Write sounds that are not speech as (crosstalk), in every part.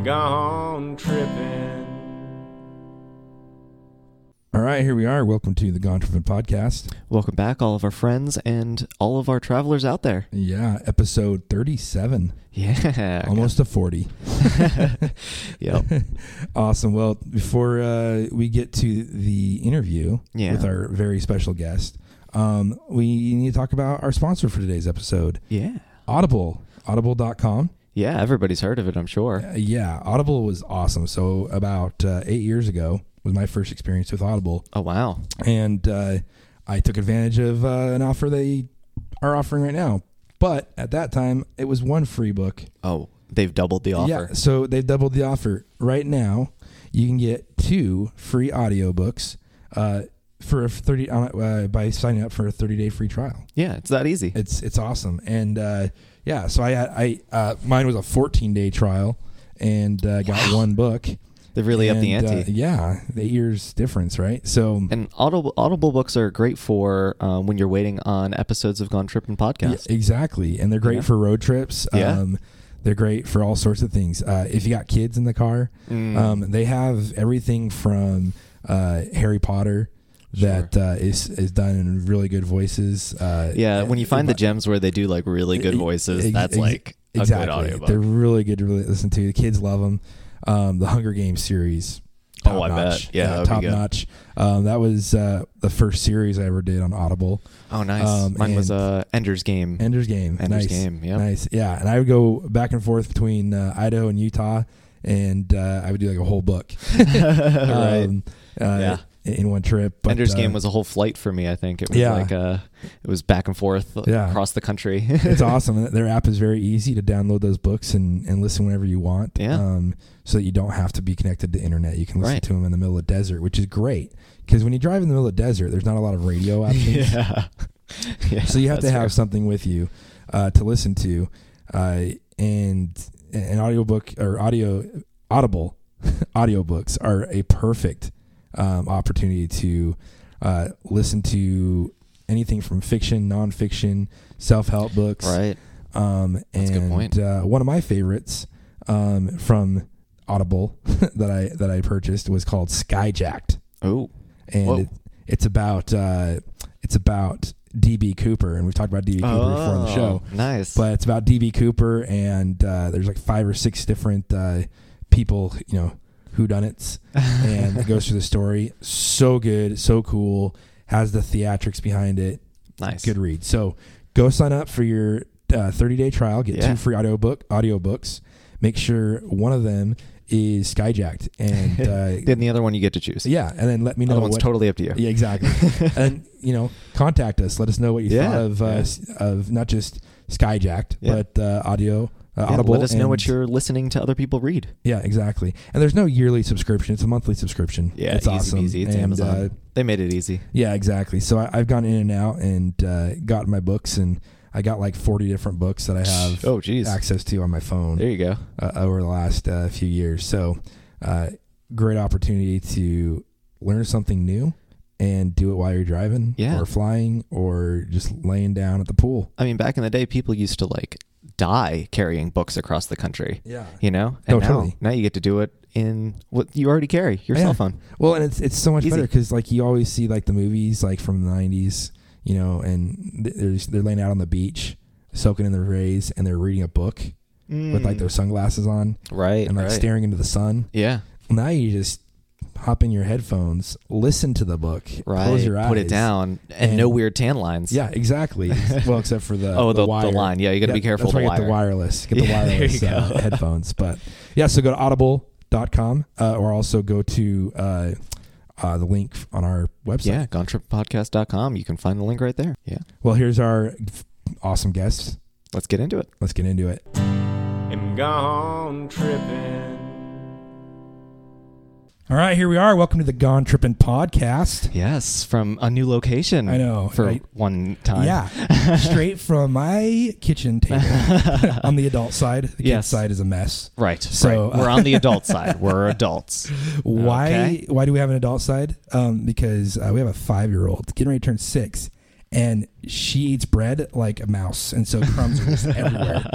and gone tripping. All right, here we are. Welcome to the Gone Tripping Podcast. Welcome back, all of our friends and all of our travelers out there. Yeah, episode 37, Yeah. almost to 40. (laughs) Yep. (laughs) awesome. Well, before uh, we get to the interview Yeah. with our very special guest, um, we need to talk about our sponsor for today's episode, Yeah. Audible, audible.com. Yeah, everybody's heard of it, I'm sure. Uh, yeah, Audible was awesome. So, about uh, eight years ago was my first experience with Audible. Oh, wow. and uh, I took advantage of uh, an offer they are offering right now. But at that time, it was one free book. Oh, they've doubled the offer. Yeah, so they've doubled the offer. Right now, you can get two free audiobooks uh, for a thirty uh, by signing up for a thirty day free trial. Yeah, it's that easy. It's it's awesome, and uh, yeah, so I I uh, mine was a fourteen day trial, and uh, got one book. They've really up the And, uh, ante. yeah, the years difference, right? So and audible, audible books are great for um, when you're waiting on episodes of Gone Trippin' podcast. Yeah, exactly, and they're great Yeah. for road trips. Yeah. Um, they're great for all sorts of things. Uh, if you got kids in the car, Mm. um, they have everything from uh, Harry Potter that uh, is is done in really good voices. Uh, yeah, when you find the gems where they do like really good voices, ex- that's ex- like a exactly, good audiobook. they're really good to really listen to. The kids love them. Um, the Hunger Games series. Oh, I bet. top-notch. Yeah, that top notch. Um, that was uh, the first series I ever did on Audible. oh, nice. um, Mine was uh, Ender's Game. Ender's Game. Ender's nice. Game, yep. Nice. Yeah. And I would go back and forth between uh, Idaho and Utah, and uh, I would do like a whole book. (laughs) right. (laughs) Um, uh, Yeah. In one trip. But, Ender's uh, Game was a whole flight for me. I think it was Yeah. like uh, it was back and forth Yeah. across the country. (laughs) it's (laughs) awesome. Their app is very easy to download those books and, and listen whenever you want. Yeah. Um, so that you don't have to be connected to internet. You can listen Right. to them in the middle of the desert, which is great. Because when you drive in the middle of the desert, there's not a lot of radio (laughs) options. yeah. yeah. so you have to have fair. something with you uh, to listen to uh, and an audiobook or audio audible audiobooks are a perfect um, opportunity to uh, listen to anything from fiction nonfiction self-help books right. um, That's a and good point. Uh, one of my favorites um, from audible (laughs) that i that i purchased was called skyjacked Oh, and it, it's about uh, it's about DB Cooper, and we've talked about DB Cooper before on the show. Oh, Nice. But it's about DB Cooper, and uh, there's like five or six different uh, people, you know, who done it, and it goes through the story. So good, so cool. Has the theatrics behind it. nice. Good read. So go sign up for your uh, 30 day trial. Get Yeah. two free audiobook audiobooks. Make sure one of them is Skyjacked, and (laughs) uh, Then the other one you get to choose. yeah, and then let me know other one's what, totally up to you. yeah, exactly. (laughs) and you know, contact us. Let us know what you Yeah, thought of uh, yeah. of not just Skyjacked, but uh, audio, uh, Yeah, Audible. let us know what you're listening to other people read. Yeah, exactly. And there's no yearly subscription; it's a monthly subscription. Yeah, it's easy awesome. peasy. It's and, Amazon. Uh, They made it easy. yeah, exactly. So I, I've gone in and out and uh, gotten my books, and I got like 40 different books that I have Oh, geez. access to on my phone There you go. uh, over the last uh, few years. So, uh, great opportunity to learn something new and do it while you're driving Yeah. or flying or just laying down at the pool. I mean, back in the day, people used to like die carrying books across the country. Yeah. You know, No, now, totally. now you get to do it in what you already carry your Yeah. cell phone. Well, and it's it's so much Easy. better because like you always see like the movies like from the '90s, you know, and they're just- they're laying out on the beach, soaking in the rays, and they're reading a book with like Mm. their sunglasses on right and like right. staring into the sun. Yeah, Now you just hop in your headphones, listen to the book, right. close your eyes, Put it down, and, no weird tan lines. Yeah, exactly. (laughs) well, except for the Oh, the, the, wire. line. Yeah, you got to be careful. That's with why the I get the wireless. Get the (laughs) Yeah, wireless you uh, headphones. But yeah, so go to audible.com uh, or also go to uh, uh, the link on our website. Yeah, gonetrippodcast.com. You can find the link right there. Yeah, Well, here's our awesome guest. let's get into it. Let's get into it. and gone tripping. All right, here we are. Welcome to the Gone Trippin' podcast. Yes, from a new location. I know, for right? one time. Yeah, (laughs) straight from my kitchen table (laughs) on the adult side. The Yes. kid side is a mess. Right. So, right. we're on the adult (laughs) side. We're adults. Why? Okay. Why do we have an adult side? Um, because uh, we have a five-year-old getting ready to turn six, and she eats bread like a mouse, and so crumbs are just everywhere.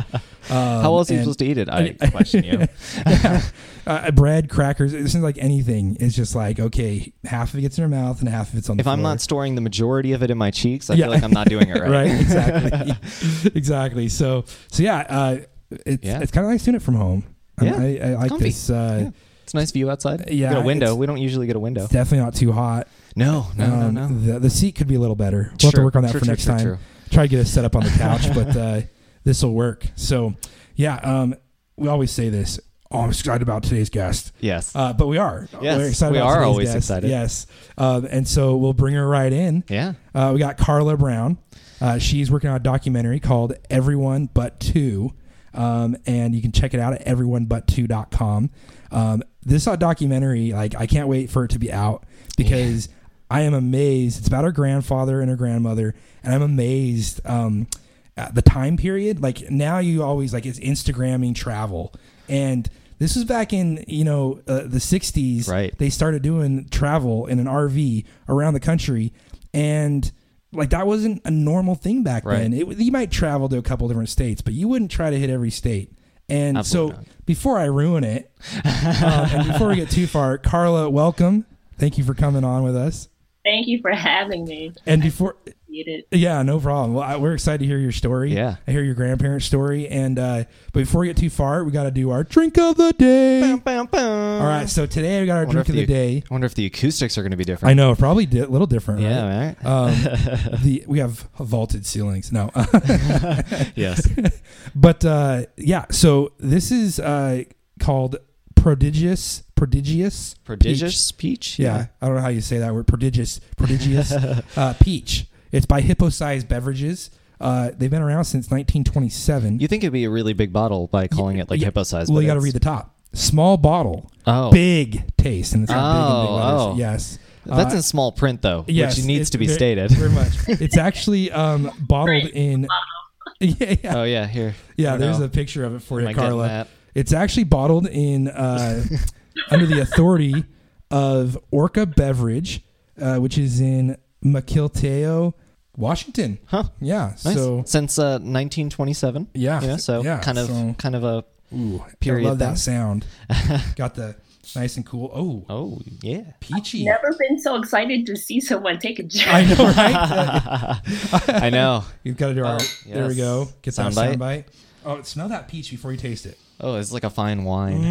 How else are you supposed to eat it? (laughs) I question you. (laughs) uh, bread, crackers. It seems like anything. It's just like okay, half of it gets in her mouth and half of it's on the If I'm not storing the majority of it in my cheeks, I Yeah. feel like I'm not doing it (laughs) right. right, exactly, exactly. So, so yeah, uh, it's Yeah. it's kind of nice doing it from home. I- Yeah. I, I like Comfy. this. Uh, Yeah. It's a nice view outside. Yeah, Got a window. We don't usually get a window. It's definitely not too hot. No, no, Um, no, no. The, the seat could be a little better. We'll have to work on that for next time. true. Try to get us set up on the couch, but uh, this will work. So, yeah, um, we always say this. Oh, I'm excited about today's guest. Yes. Uh, but we are. Yes, We're excited we are always guest. excited. Yes. Um, and so we'll bring her right in. yeah. Uh, we got Carla Brown. Uh, she's working on a documentary called Everyone But Two. Um, and you can check it out at everyonebut2.com. Um, this documentary, like, I can't wait for it to be out because I am amazed. It's about her grandfather and her grandmother, and I'm amazed um, at the time period. Like, now you always, like, it's Instagramming travel. And this was back in, you know, uh, the 60s. Right. They started doing travel in an RV around the country. And like that wasn't a normal thing back Right. then. It, you might travel to a couple different states, but you wouldn't try to hit every state. And Absolutely so, not. before I ruin it, um, (laughs) and before we get too far, Carla, welcome. Thank you for coming on with us. Thank you for having me. And before, Appreciate it. yeah, no problem. Well, I, we're excited to hear your story. Yeah. I hear your grandparents' story. And uh, but before we get too far, we got to do our drink of the day. Bam, bam, bam. All right, so today we got our drink of the day. I wonder if the acoustics are going to be different. I know, probably di- a little different. Yeah, right. Um, (laughs) the we have vaulted ceilings. No, (laughs) yes. (laughs) but uh, yeah. So this is uh, called prodigious, prodigious, Prodigious peach. Yeah, I don't know how you say that word. Prodigious, prodigious uh, peach. It's by Hippo Size Beverages. Uh, they've been around since 1927. You think it'd be a really big bottle by calling it like Yeah, hippo size? well, but you got to read the top. Small bottle, Oh, big taste, and it's got big and big Oh, letters. oh. Yes, that's Uh, in small print though, yes, which needs to be ve- stated. Very much. (laughs) It's actually um, bottled in. (laughs) Yeah, yeah. Oh yeah, here. Yeah, there's know. a picture of it for Am you, I Carla. It's actually bottled in uh, (laughs) under the authority of Orca Beverage, uh, which is in Mukilteo, Washington. Huh. Yeah. Nice. So Since uh, 1927. yeah. Yeah. So yeah, kind of so- kind of a ooh, period I love thing. that sound. (laughs) Got the nice and cool. Oh, oh yeah. peachy. Never been so excited to see someone take a (laughs) drink. I know, right? (laughs) I know. You've got to do our. Oh, There we go. Get that Sound sound bite? bite. Oh, smell that peach before you taste it. Oh, it's like a fine wine.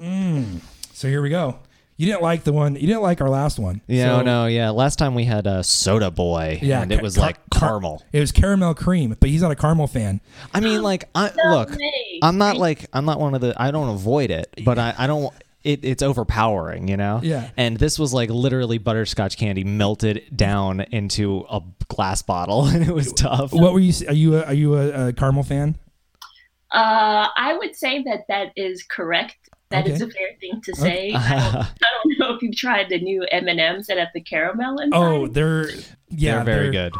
Mm. So here we go. You didn't like the one. You didn't like our last one. Yeah, so, no, yeah. Last time we had a soda boy, Yeah, and it was car- like car- caramel. It was caramel cream, but he's not a caramel fan. I mean, like, I (gasps) No look, way. I'm not like I'm not one of the. I don't avoid it, but I, I don't. It, it's overpowering, you know. Yeah. And this was like literally butterscotch candy melted down into a glass bottle, (laughs) and it was tough. What were you? Are you a, are you a, a caramel fan? Uh, I would say that that is correct. That is Okay. a fair thing to say. (laughs) I, don't, I don't know if you've tried the new M and M's that have the caramel inside. Oh, they're yeah, They're very good.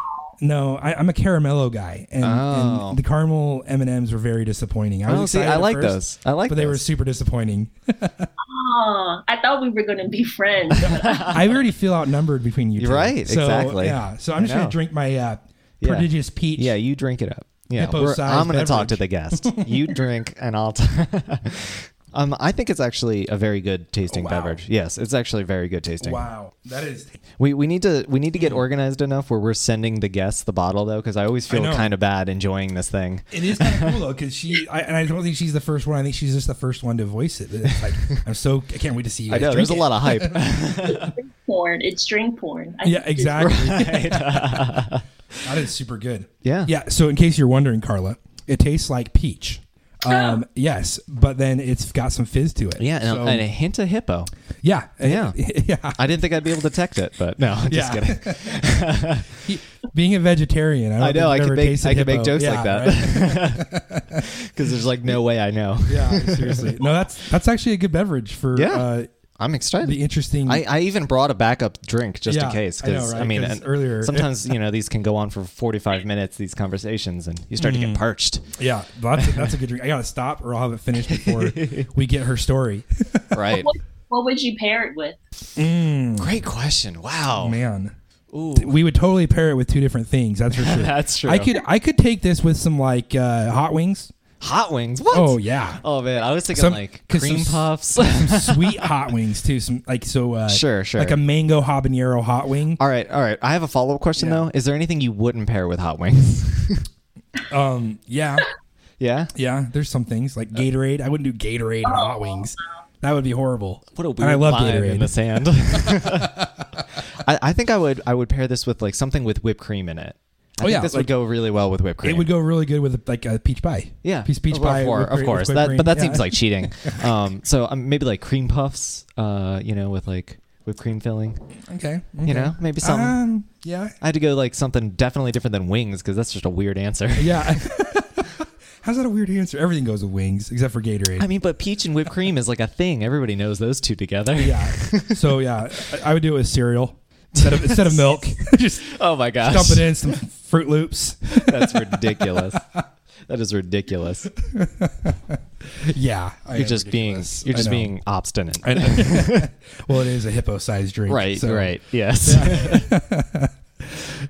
No, I, I'm a caramello guy, and, Oh. and the caramel M and M's were very disappointing. I was Oh, see, I like first, those. I like but they were super disappointing. (laughs) Oh, I thought we were going to be friends. (laughs) I already feel outnumbered between you. You're two. right, So, exactly. Yeah, so I'm I just gonna drink my uh, Yeah. prodigious peach. Yeah, you drink it up. Yeah, Hippo we're- sized I'm going to talk to the guest. You drink, and I'll. T- um, I think it's actually a very good tasting Oh, wow. beverage. Yes, it's actually very good tasting. Wow, that is. We we need to we need to get organized enough where we're sending the guests the bottle though, because I always feel kind of bad enjoying this thing. It is kind of cool though, (laughs) because she I, and I don't think she's the first one. I think she's just the first one to voice it. It's like I'm so I can't wait to see you. I know drink there's a lot of hype. (laughs) porn. It's drink porn. I Yeah, think it's- exactly. (laughs) That is super good. Yeah. Yeah. So in case you're wondering, Carla, it tastes like peach. (laughs) Um, yes, but then it's got some fizz to it. yeah, and, So- and a hint of hippo. yeah, Yeah. (laughs) yeah. I didn't think I'd be able to detect it, but no, I'm (laughs) just Yeah. kidding. Being a vegetarian, I, don't I know I I've make I could make jokes Yeah, like that because there's like no way I know. yeah, seriously. No, that's that's actually a good beverage for Yeah. uh, I'm excited. the interesting. I, I even brought a backup drink just Yeah, in case I know, because I, right? mean 'Cause and earlier- (laughs) sometimes you know these can go on for 45 minutes these conversations and you start to Mm. get parched yeah, that's a, that's a good drink. I gotta stop, or I'll have it finished before we get her story. (laughs) right What, what would you pair it with? Mm, great question wow man, Ooh. we would totally pair it with two different things. That's for sure. (laughs) that's true I could I could take this with some like uh, hot wings. Hot wings. What? Oh yeah. Oh man, I was thinking Some- like 'cause cream some- puffs. Some (laughs) sweet hot wings too. Some like so. Uh, Sure, sure. Like a mango habanero hot wing. all right, all right. I have a follow up question though. Is there anything you wouldn't pair with hot wings? (laughs) Um. Yeah. yeah. Yeah. There's some things like Gatorade. I wouldn't do Gatorade and hot wings. That would be horrible. What a weird And I love line Gatorade. in the sand. (laughs) I, I think I would I would pair this with like something with whipped cream in it. I Oh, think yeah, this would go really well with whipped cream. It would go really good with like a peach pie. Yeah, peach of, pie. Of, course, of cream- course. That, cream. but that Yeah. seems like cheating. (laughs) um, so um, maybe like cream puffs. Uh, you know, with like whipped cream filling. Okay. You know, maybe some. Um. Yeah. I had to go like something definitely different than wings because that's just a weird answer. Yeah. (laughs) (laughs) How's that a weird answer? Everything goes with wings except for Gatorade. I mean, but peach and whipped cream is like a thing. Everybody knows those two together. yeah. So yeah, I, I would do it with cereal instead of instead of milk. (laughs) Just Oh my gosh. dump it in some Froot Loops. (laughs) That's ridiculous. that is ridiculous. Yeah. I You're just ridiculous. being you're just being obstinate. (laughs) Well, it is a hippo-sized drink. Right, so- right. Yes.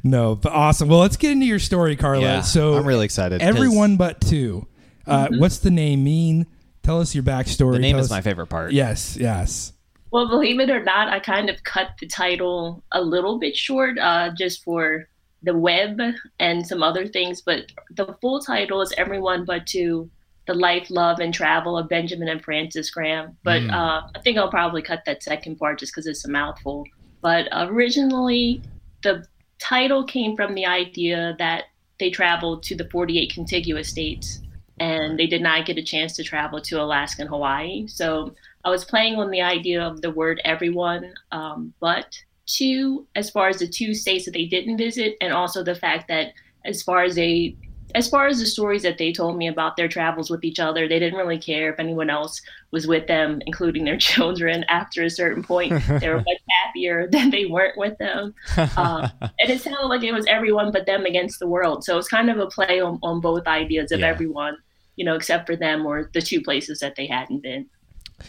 No, but awesome. Well, let's get into your story, Carla. Yeah, so I'm really excited. Everyone but two. Uh, What's the name mean? Tell us your backstory. The name Tell is us- my favorite part. Yes, yes. Well, believe it or not, I kind of cut the title a little bit short uh, just for the web and some other things. But the full title is Everyone But Two The Life, Love, and Travel of Benjamin and Frances Graham. But Mm. uh, I think I'll probably cut that second part just because it's a mouthful. But originally, the title came from the idea that they traveled to the 48 contiguous states and they did not get a chance to travel to Alaska and Hawaii. So I was playing on the idea of the word everyone, um, but two, as far as the two states that they didn't visit, and also the fact that as far as they as far as the stories that they told me about their travels with each other, they didn't really care if anyone else was with them, including their (laughs) children. After a certain point, they were (laughs) much happier (laughs) that they weren't with them. Um, and it sounded like it was everyone but them against the world. So it's kind of a play on, on both ideas of Yeah. everyone, you know, except for them or the two places that they hadn't been.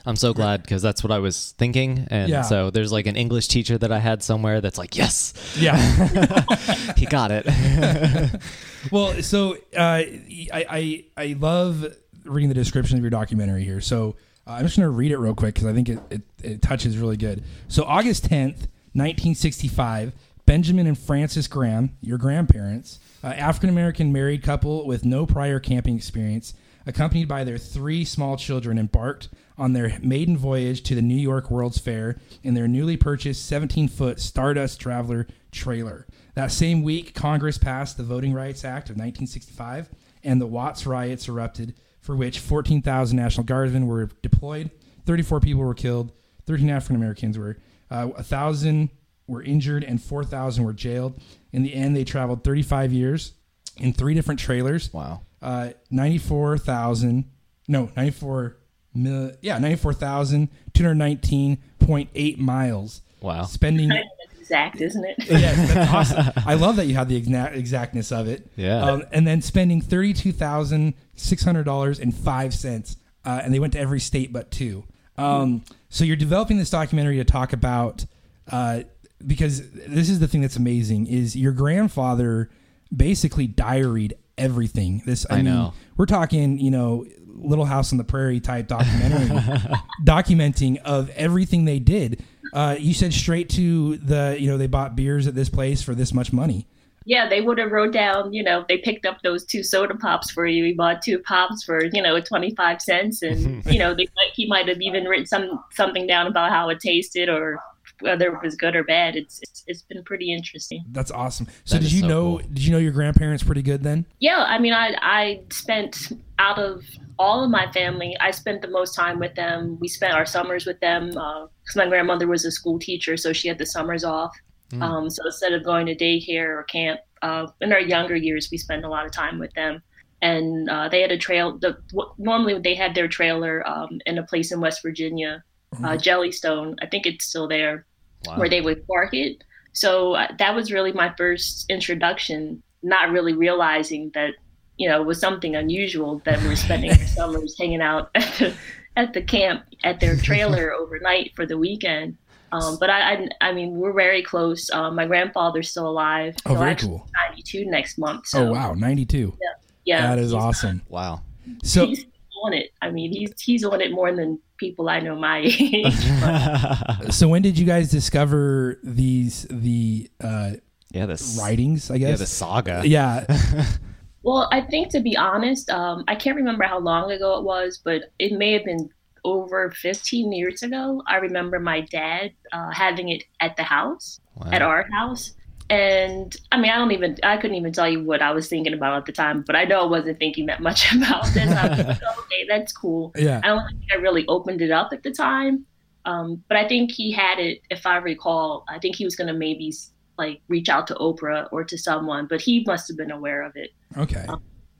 I'm so glad because that's what I was thinking. And Yeah. so there's like an English teacher that I had somewhere that's like, yes, Yeah. (laughs) he got it. (laughs) well, so uh, I, I I love reading the description of your documentary here. So uh, I'm just going to read it real quick because I think it, it, it touches really good. So August 10th, 1965, Benjamin and Frances Graham, your grandparents, uh, African American married couple with no prior camping experience, accompanied by their three small children, embarked on their maiden voyage to the New York World's Fair in their newly purchased 17 foot Stardust Traveler trailer. That same week, Congress passed the Voting Rights Act of 1965, and the Watts riots erupted, for which 14,000 National Guardsmen were deployed, 34 people were killed, 13 African Americans were, uh, 1,000 were injured, and 4,000 were jailed. In the end, they traveled 35 years in three different trailers wow. Uh, 94,000, no, 94 mil, yeah, 94,219.8 miles. Wow. Spending, Kind of exact, isn't it? (laughs) yes, that's awesome. I love that you have the exact, exactness of it. Yeah. Um, and then spending $32,600.05. Uh, and they went to every state but two. Um, so you're developing this documentary to talk about, uh, because this is the thing that's amazing is your grandfather basically diaried everything. This, I, I mean, know. we're talking, you know, Little House on the Prairie type documentary, (laughs) documenting of everything they did. Uh, you said straight to the, you know, they bought beers at this place for this much money. yeah, they would have wrote down, you know, they picked up those two soda pops for you. He bought two pops for, you know, 25 cents. And, (laughs) you know, they he might have even written some something down about how it tasted or whether it was good or bad. It's, it's, it's been pretty interesting. That's awesome. So That did you so know? cool. Did you know your grandparents pretty good then? Yeah, I mean, I I spent out of all of my family, I spent the most time with them. We spent our summers with them because my grandmother was a school teacher, so she had the summers off. Um, so instead of going to daycare or camp, uh, in our younger years, we spent a lot of time with them. And uh, they had a trail. The w- normally they had their trailer um, in a place in West Virginia, uh, Jellystone. I think it's still there Wow. where they would park it. So uh, that was really my first introduction, not really realizing that, you know, it was something unusual that we're spending the (laughs) summers hanging out (laughs) at the, at the camp at their trailer (laughs) overnight for the weekend. Um, but I, I, I mean, we're very close. Um, my grandfather's still alive. Oh, He'll very cool. 92 next month. So, oh wow, ninety two. Yeah. that is he's- awesome. Wow. So he's on it. I mean, he's he's on it more than people I know my (laughs) age. So when did you guys discover these the uh, yeah, this writings? I guess Yeah, the saga. Yeah. (laughs) well, I think to be honest, um, I can't remember how long ago it was, but it may have been over 15 years ago. I remember my dad uh, having it at the house, Wow. at our house. And I mean, I don't even, I couldn't even tell you what I was thinking about at the time, but I know I wasn't thinking that much (laughs) about this. I was like, okay, that's cool. Yeah. I don't think I really opened it up at the time. Um, but I think he had it, if I recall, I think he was going to maybe like reach out to Oprah or to someone, but he must have been aware of it. Okay.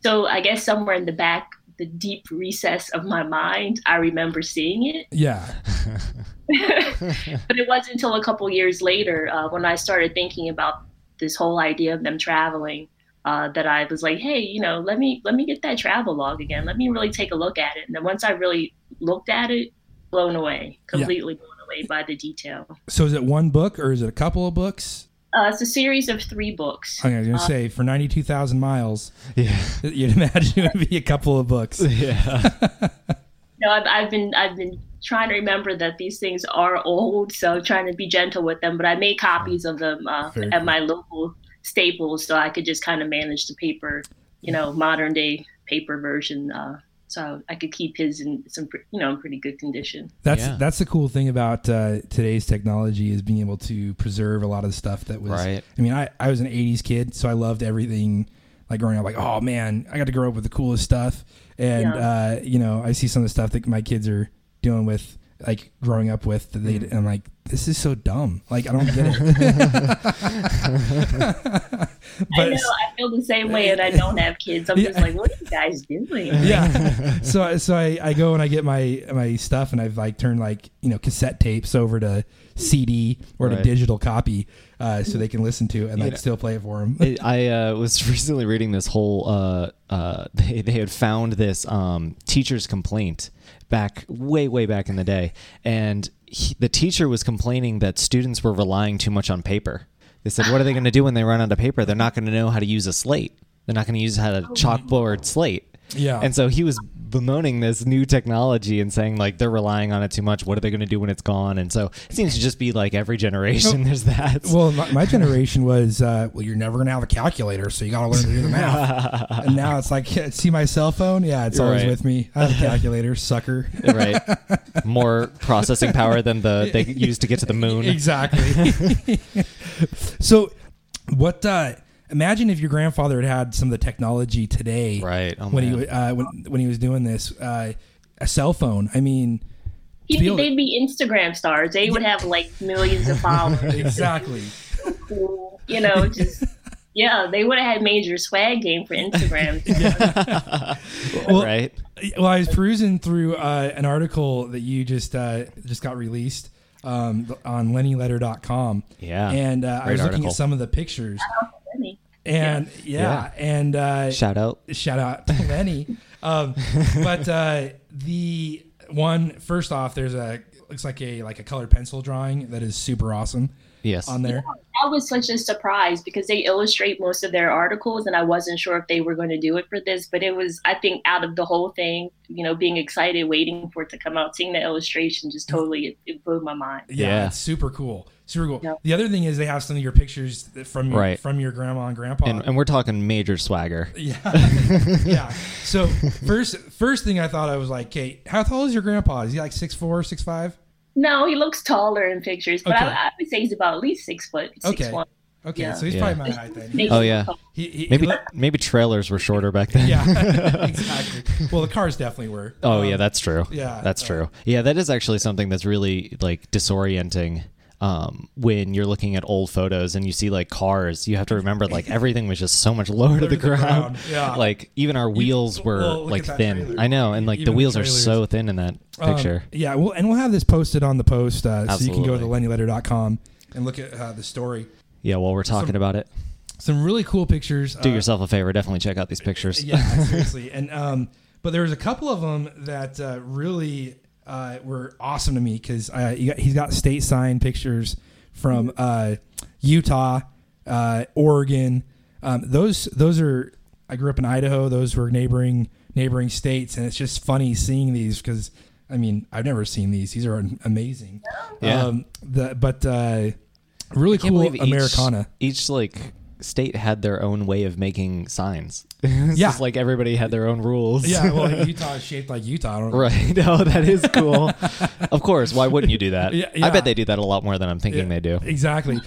So I guess somewhere in the back, the deep recess of my mind, I remember seeing it. Yeah. (laughs) but it wasn't until a couple years later uh, when I started thinking about this whole idea of them traveling uh, that I was like, hey, you know, let me let me get that travel log again. Let me really take a look at it. And then once I really looked at it, blown away, completely blown away by the detail. So is it one book or is it a couple of books? Uh, it's a series of three books. I was gonna say for ninety two thousand miles, Yeah. you'd imagine it would be a couple of books. (laughs) Yeah. (laughs) No, I've, I've been I've been trying to remember that these things are old, so trying to be gentle with them. But I made copies of them uh, at cool. my local Staples, so I could just kind of manage the paper, you know, modern day paper version. Uh, so I could keep his in some, pre- you know, in pretty good condition. That's Yeah. that's the cool thing about uh, today's technology is being able to preserve a lot of the stuff that was. Right. I mean, I, I was an '80s kid, so I loved everything. Like growing up, like oh man, I got to grow up with the coolest stuff, and Yeah. uh, you know, I see some of the stuff that my kids are dealing with, like growing up with. That they, and I'm like, this is so dumb. Like I don't get it. (laughs) I but know I feel the same way, and I don't have kids. I'm just like, what are you guys doing? (laughs) yeah. So so I, I go and I get my my stuff and I've like turned like you know cassette tapes over to CD or to digital copy uh, so they can listen to it and like know- still play it for them. I- I uh, was (laughs) recently reading this whole. Uh, uh, they they had found this um, teacher's complaint back way way back in the day, and he, the teacher was complaining that students were relying too much on paper. They said, "What are they going to do when they run out of paper? They're not going to know how to use a slate. They're not going to use how to oh chalkboard slate." Yeah. And so he was bemoaning this new technology and saying like they're relying on it too much. What are they going to do when it's gone? And so it seems to just be like every generation. There's that. well, my, my generation was uh, well, you're never gonna have a calculator, so you got to learn to do the math. (laughs) and now it's like, (laughs) see my cell phone? Yeah, it's always Right. with me. I have a calculator, sucker. right? (laughs) More processing power than the they used to get to the moon. Exactly. so, what? Uh, imagine if your grandfather had had some of the technology today, Right. Oh, when man. he uh, when when he was doing this, uh, a cell phone. I mean, He'd, they'd be Instagram stars. They would have like millions of followers. (laughs) exactly. (laughs) you know, just yeah, they would have had major swag game for Instagram. (laughs) Well, right. Well, I was perusing through uh, an article that you just uh, just got released um, on lennyletter.com. Yeah. And uh, I was looking article. at some of the pictures. Funny. And yeah, and uh, Shout out. shout out to Lenny. Um, (laughs) but uh, the one first off, there's a looks like a like a colored pencil drawing that is super awesome Yes. on there. That was such a surprise because they illustrate most of their articles, and I wasn't sure if they were going to do it for this. But it was, I think, out of the whole thing, you know, being excited, waiting for it to come out, seeing the illustration, just totally, it, it blew my mind. Yeah, Yeah. it's super cool. Super cool. Yeah. The other thing is they have some of your pictures from your, Right. from your grandma and grandpa. and, and we're talking major swagger. Yeah, (laughs) (laughs) yeah. So first, first thing I thought I was like, "Okay, how tall is your grandpa? Is he like six four, six five? No, he looks taller in pictures, but Okay. I, I would say he's about at least six foot, six Okay. one. Okay, Yeah. so he's Yeah. probably my height then. Maybe Oh, yeah. He, he, Maybe he look- maybe trailers were shorter back then. yeah, (laughs) exactly. Well, the cars definitely were. Oh Um, yeah, that's true. yeah, that's uh, true. Yeah, that is actually something that's really like disorienting. Um, when you're looking at old photos and you see like cars, you have to remember like everything was just so much lower to the, the ground. ground, (laughs) yeah. Like even our wheels were well, like thin. trailer. I know, and like Even the the wheels are so thin in that um, picture. yeah, well, and we'll have this posted on the post, uh, so you can go to lennyletter.com and look at uh, the story. yeah, while we're talking some- about it, Some really cool pictures. do uh, yourself a favor. Definitely check out these pictures. Yeah, (laughs) seriously. And um, but there was a couple of them that uh, really uh, were awesome to me because uh, he got, he's got state signed pictures from uh, Utah, uh, Oregon. Um, those those are I grew up in Idaho. Those were neighboring neighboring states, and it's just funny seeing these because I mean I've never seen these. These are amazing. Yeah. Um, the but uh, really cool believe each- Americana. Each, like state had their own way of making signs. (laughs) it's Yeah. just like everybody had their own rules. Yeah, well, (laughs) Utah is shaped like Utah. I don't Right. (laughs) Oh, that is cool. of course. Why wouldn't you do that? Yeah, I bet they do that a lot more than I'm thinking they do. Exactly.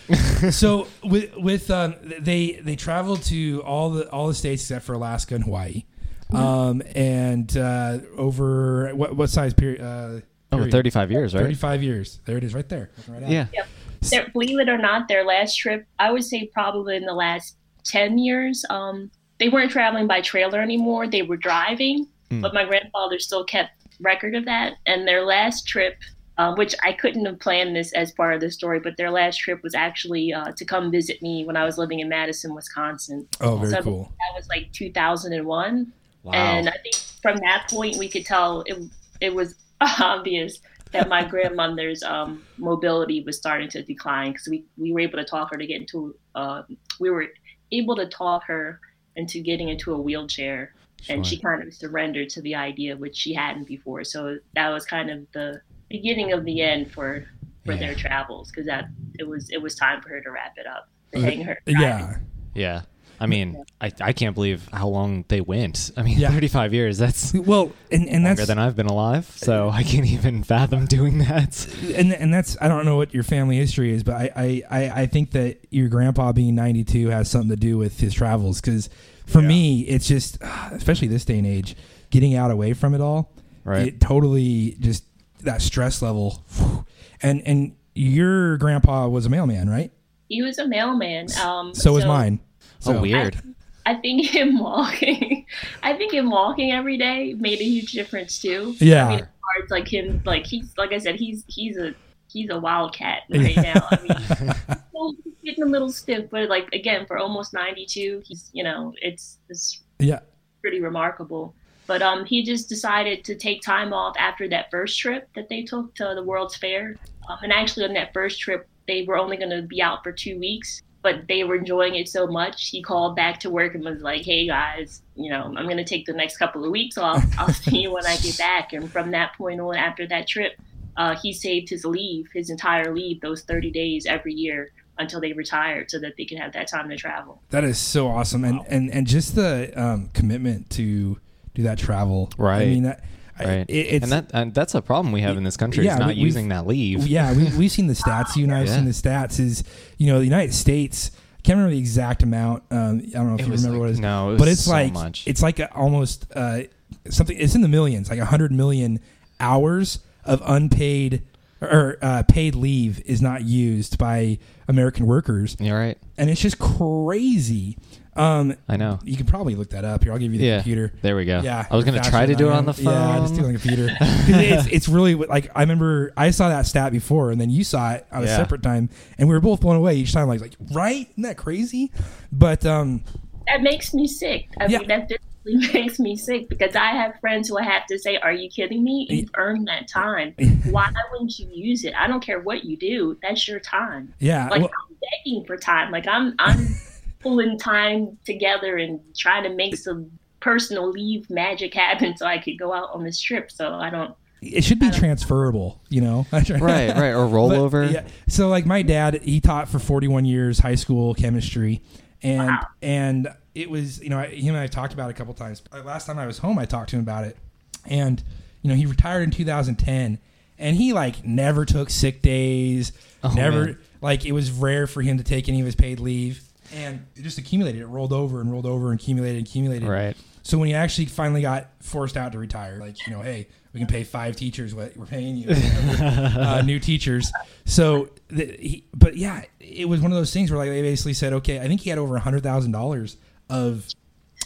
so with with um, they they traveled to all the all the states except for Alaska and Hawaii, um, and uh, over what what size period? Uh, Oh, period? 35 years, right? 35 years. There it is, right there. Right. Yeah. Yep. Their, believe it or not, their last trip, I would say probably in the last 10 years, um, they weren't traveling by trailer anymore. They were driving, Hmm. but my grandfather still kept record of that. And their last trip, uh, which I couldn't have planned this as part of the story, but their last trip was actually uh, to come visit me when I was living in Madison, Wisconsin. Oh, very So cool. That was like 2001. Wow. And I think from that point, we could tell it, it was (laughs) obvious that my grandmother's um, mobility was starting to decline because we, we were able to talk her to get into, uh, we were able to talk her into getting into a wheelchair. And she kind of surrendered to the idea, which she hadn't before. So that was kind of the beginning of the end for for their travels because that it was it was time for her to wrap it up, to Uh, hang her. Yeah. yeah. I mean, I, I can't believe how long they went. I mean, Yeah. 35 years. That's Well, and, and longer that's than I've been alive. So I can't even fathom doing that. and and that's I don't know what your family history is, but I I, I, I think that your grandpa being 92 has something to do with his travels because for me it's just especially this day and age getting out away from it all Right. it totally just that stress level whew. and and your grandpa was a mailman right He was a mailman. Um, so was mine so oh, weird. I think (laughs) him walking, I think him walking every day made a huge difference too. Yeah. I mean, as like him, like he's like I said, he's he's a he's a wildcat right now. I mean, well, (laughs) he's getting a little stiff, but like again, for almost ninety two, he's you know it's it's yeah pretty remarkable. But um, he just decided to take time off after that first trip that they took to the World's Fair. Um, and actually, on that first trip, they were only going to be out for two weeks, but they were enjoying it so much. He called back to work and was like, "Hey guys, you know, I'm going to take the next couple of weeks off. (laughs) I'll see you when I get back." And from that point on, after that trip, uh, he saved his leave, his entire leave, those 30 days every year until they retired, so that they could have that time to travel. that is so awesome and and and just the um, commitment to do that travel Right. I Right. mean that I- Right. it, and that and that's a problem we have in this country Yeah, is not we- using that leave. Yeah, we, we've seen the stats. You and I have Yeah. seen the stats. Is you know the United States. Can't remember the exact amount. Um, I don't know if It you remember like- what it is. no, it but it's so like much. it's like a, almost uh, something. It's in the millions, like hundred million hours of unpaid or uh, paid leave is not used by American workers, You're right. and it's just crazy. Um, I know. you could probably look that up here. I'll give you the Yeah. computer. There we go. Yeah, I was gonna try to do it on the phone. Yeah, just do it on the computer. 'Cause it's, it's really like I remember I saw that stat before, and then you saw it on a separate time, and we were both blown away each time. Like, like right? Isn't that crazy? But um, that makes me sick. I Yeah. mean, that physically (laughs) makes me sick because I have friends who I have to say, "Are you kidding me? You've earned that time. (laughs) Why wouldn't you use it? I don't care what you do. That's your time. yeah, Like well, I'm begging for time. Like I'm I'm (laughs) pulling time together and trying to make some personal leave magic happen so I could go out on this trip. So I don't. it should be transferable, you know? (laughs) Right, right. Or rollover. yeah. So like my dad, he taught for 41 years high school chemistry, and Wow. and it was you know I, him and I talked about it a couple times. Uh, Last time I was home, I talked to him about it, and you know he retired in 2010, and he like never took sick days, Oh, never man. like it was rare for him to take any of his paid leave, and it just accumulated. It rolled over and rolled over and accumulated and accumulated. Right. So when he actually finally got forced out to retire, like you know, hey, we can pay five teachers what we're paying you, (laughs) uh, new teachers. So, the, he, but yeah, it was one of those things where like they basically said, okay, I think he had over a hundred thousand dollars of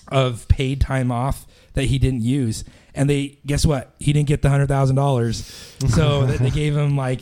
of paid time off that he didn't use, and they guess what? He didn't get the hundred thousand dollars, so (laughs) they, they gave him like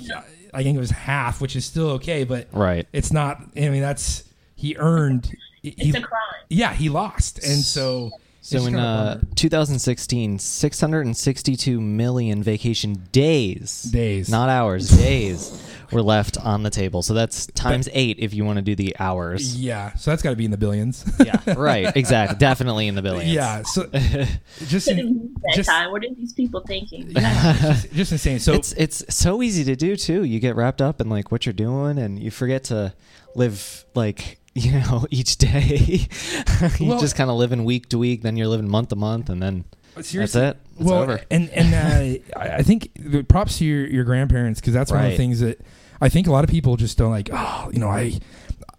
I think it was half, which is still okay, but Right. it's not. I mean, that's he earned. He, It's a crime. yeah, he lost, and so. So it's in uh, 2016, 662 million vacation days. Days. Not hours, (laughs) days were left on the table. So that's times eight if you want to do the hours. Yeah, so that's got to be in the billions. Yeah, (laughs) right. Exactly. Definitely in the billions. yeah, so (laughs) just in, just time. What are these people thinking? yeah, just, just insane. So it's it's so easy to do too. You get wrapped up in like what you're doing, and you forget to live like you know (laughs) each day. (laughs) you Well- just kind of living week to week, then you're living month to month, and then seriously, that's it. It's well, over. and and uh, (laughs) I I think the props to your, your grandparents because that's one of the things that I think a lot of people just don't like. Oh, you know, I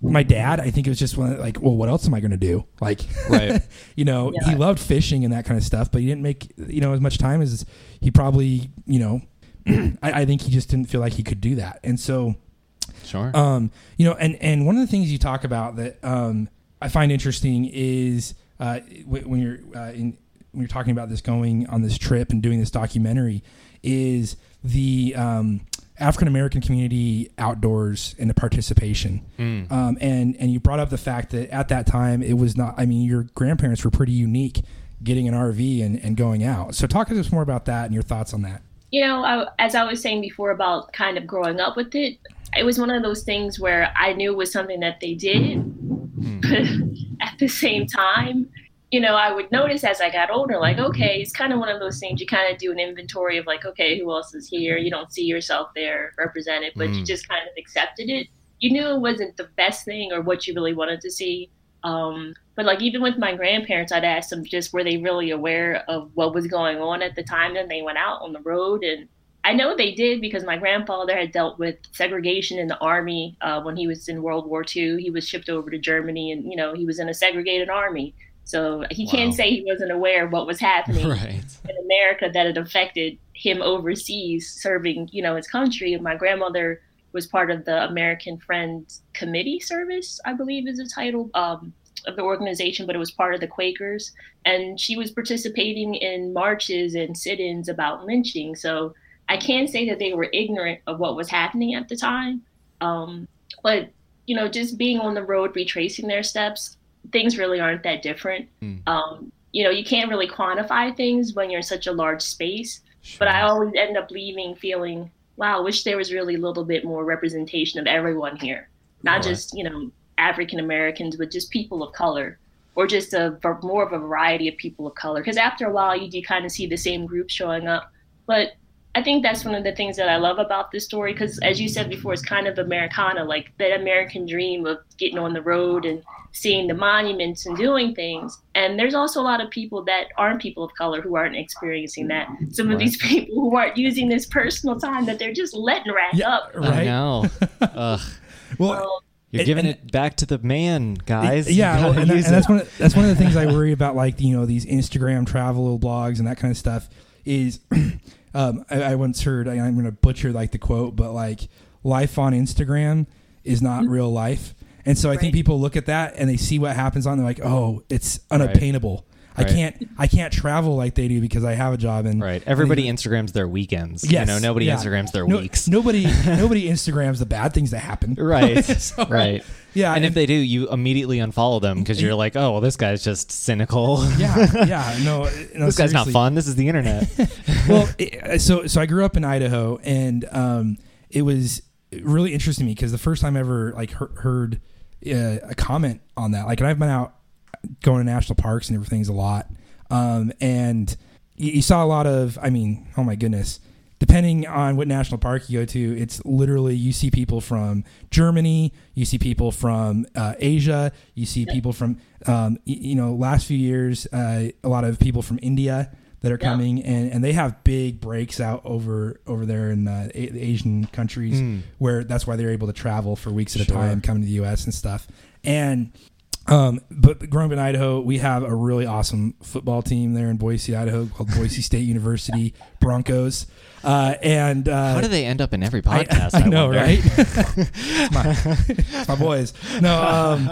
my dad. I think it was just one of, like, well, what else am I going to do? Like, Right. you know, Yeah. he loved fishing and that kind of stuff, but he didn't make you know as much time as he probably you know. (clears throat) I, I think he just didn't feel like he could do that, and so. Sure. Um, you know, and and one of the things you talk about that um, I find interesting is uh, when you're uh, in, when you're talking about this going on this trip and doing this documentary is the um, African American community outdoors and the participation. Mm. Um, and and you brought up the fact that at that time it was not. I mean, your grandparents were pretty unique getting an RV and, and going out. So talk to us more about that and your thoughts on that. you know, I, as I was saying before about kind of growing up with it, it was one of those things where I knew it was something that they did, but (laughs) at the same time, you know, I would notice as I got older, like, okay, it's kind of one of those things you kind of do an inventory of, like, okay, who else is here? You don't see yourself there represented, but you Mm. just kind of accepted it. You knew it wasn't the best thing or what you really wanted to see. Um, but like even with my grandparents, I'd ask them just were they really aware of what was going on at the time that they went out on the road, and I know they did because my grandfather had dealt with segregation in the army uh, when he was in World War II. He was shipped over to Germany, and you know he was in a segregated army, so he Wow. can't say he wasn't aware of what was happening (laughs) right. in America that it affected him overseas serving, you know, his country. My grandmother was part of the American Friends Committee Service, I believe is the title um, of the organization, but it was part of the Quakers. And she was participating in marches and sit ins about lynching. So I can say that they were ignorant of what was happening at the time. Um, but, you know, just being on the road, retracing their steps, things really aren't that different. Hmm. Um, you know, you can't really quantify things when you're in such a large space. But I always end up leaving feeling, wow, I wish there was really a little bit more representation of everyone here, not Right. just you know African Americans, but just people of color, or just a more of a variety of people of color. Because after a while, you do kind of see the same group showing up. But I think that's one of the things that I love about this story. Because as you said before, it's kind of Americana, like that American dream of getting on the road and seeing the monuments and doing things. And there's also a lot of people that aren't people of color who aren't experiencing that. Some of Right. these people who aren't using this personal time that they're just letting rack Yeah, up. I right. know. (laughs) Ugh. Well, Well, You're And- giving and- it back to the man, guys. You Yeah, and, that- and that's one. Of, that's one of the things I (laughs) worry about, like you know these Instagram travel blogs and that kind of stuff. Is (clears throat) um, I, I once heard I, I'm going to butcher like the quote, but like life on Instagram is not real life, and so I think people look at that and they see what happens on. They're like, oh, it's unattainable. I Right. can't I can't travel like they do because I have a job and Right. Everybody Instagrams their weekends. Yes, You know, nobody yeah. Instagrams their No- weeks. Nobody (laughs) nobody Instagrams the bad things that happen. (laughs) Right. (laughs) So, right. Yeah, And if they do, you immediately unfollow them because you're like, oh, well, this guy's just cynical. yeah, yeah, no, no this guy's not fun. This is the internet. well, it, so so I grew up in Idaho, and um, it was really interesting to me because the first time I ever like heard, heard uh, a comment on that, like, and I've been out going to national parks and everything's a lot, um, and you, you saw a lot of, I mean, oh my goodness. Depending on what national park you go to, it's literally you see people from Germany, you see people from uh, Asia, you see people from, um, y- you know, last few years, uh, a lot of people from India that are Yeah. coming and, and they have big breaks out over over there in uh, a- the Asian countries Mm. where that's why they're able to travel for weeks at a time, coming to the U.S. and stuff. And um, but growing up in Idaho, we have a really awesome football team there in Boise, Idaho, called Boise (laughs) State University Broncos. Uh, and uh, How do they end up in every I- podcast? I, know, wonder? right? (laughs) it's, my, it's my boys. No, um,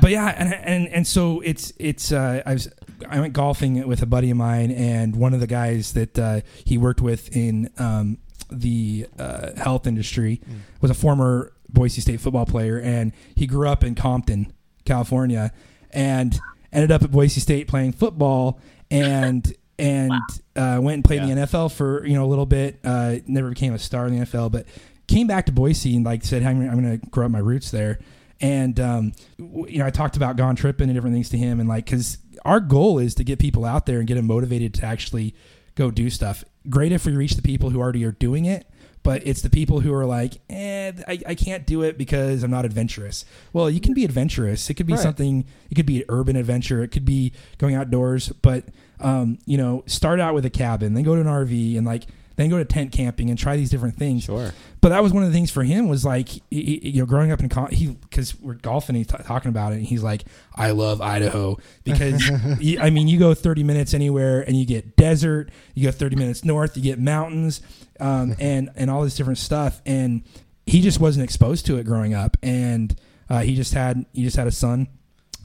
but yeah, and, and and so it's it's. Uh, I was I went golfing with a buddy of mine, and one of the guys that uh, he worked with in um, the uh, health industry was a former Boise State football player, and he grew up in Compton, California, and ended up at Boise State playing football, and and uh, went and played in the NFL for you know a little bit. Uh, never became a star in the NFL, but came back to Boise and like said, "Hey, I'm, I'm going to grow up my roots there. And um, you know, I talked about gone tripping and different things to him, and like, because our goal is to get people out there and get them motivated to actually go do stuff. Great if we reach the people who already are doing it, but it's the people who are like, eh, I, I can't do it because I'm not adventurous. Well, you can be adventurous. It could be Right. something. It could be an urban adventure. It could be going outdoors. But um, you know, start out with a cabin, then go to an RV, and like then go to tent camping and try these different things. Sure. But that was one of the things for him was like, he- he- you know, growing up in he because we're golfing, he's t- talking about it, and he's like, I love Idaho because (laughs) you, I mean, you go 30 minutes anywhere and you get desert, you go 30 minutes north, you get mountains, um, (laughs) and and all this different stuff, and he just wasn't exposed to it growing up, and uh, he just had he just had a son,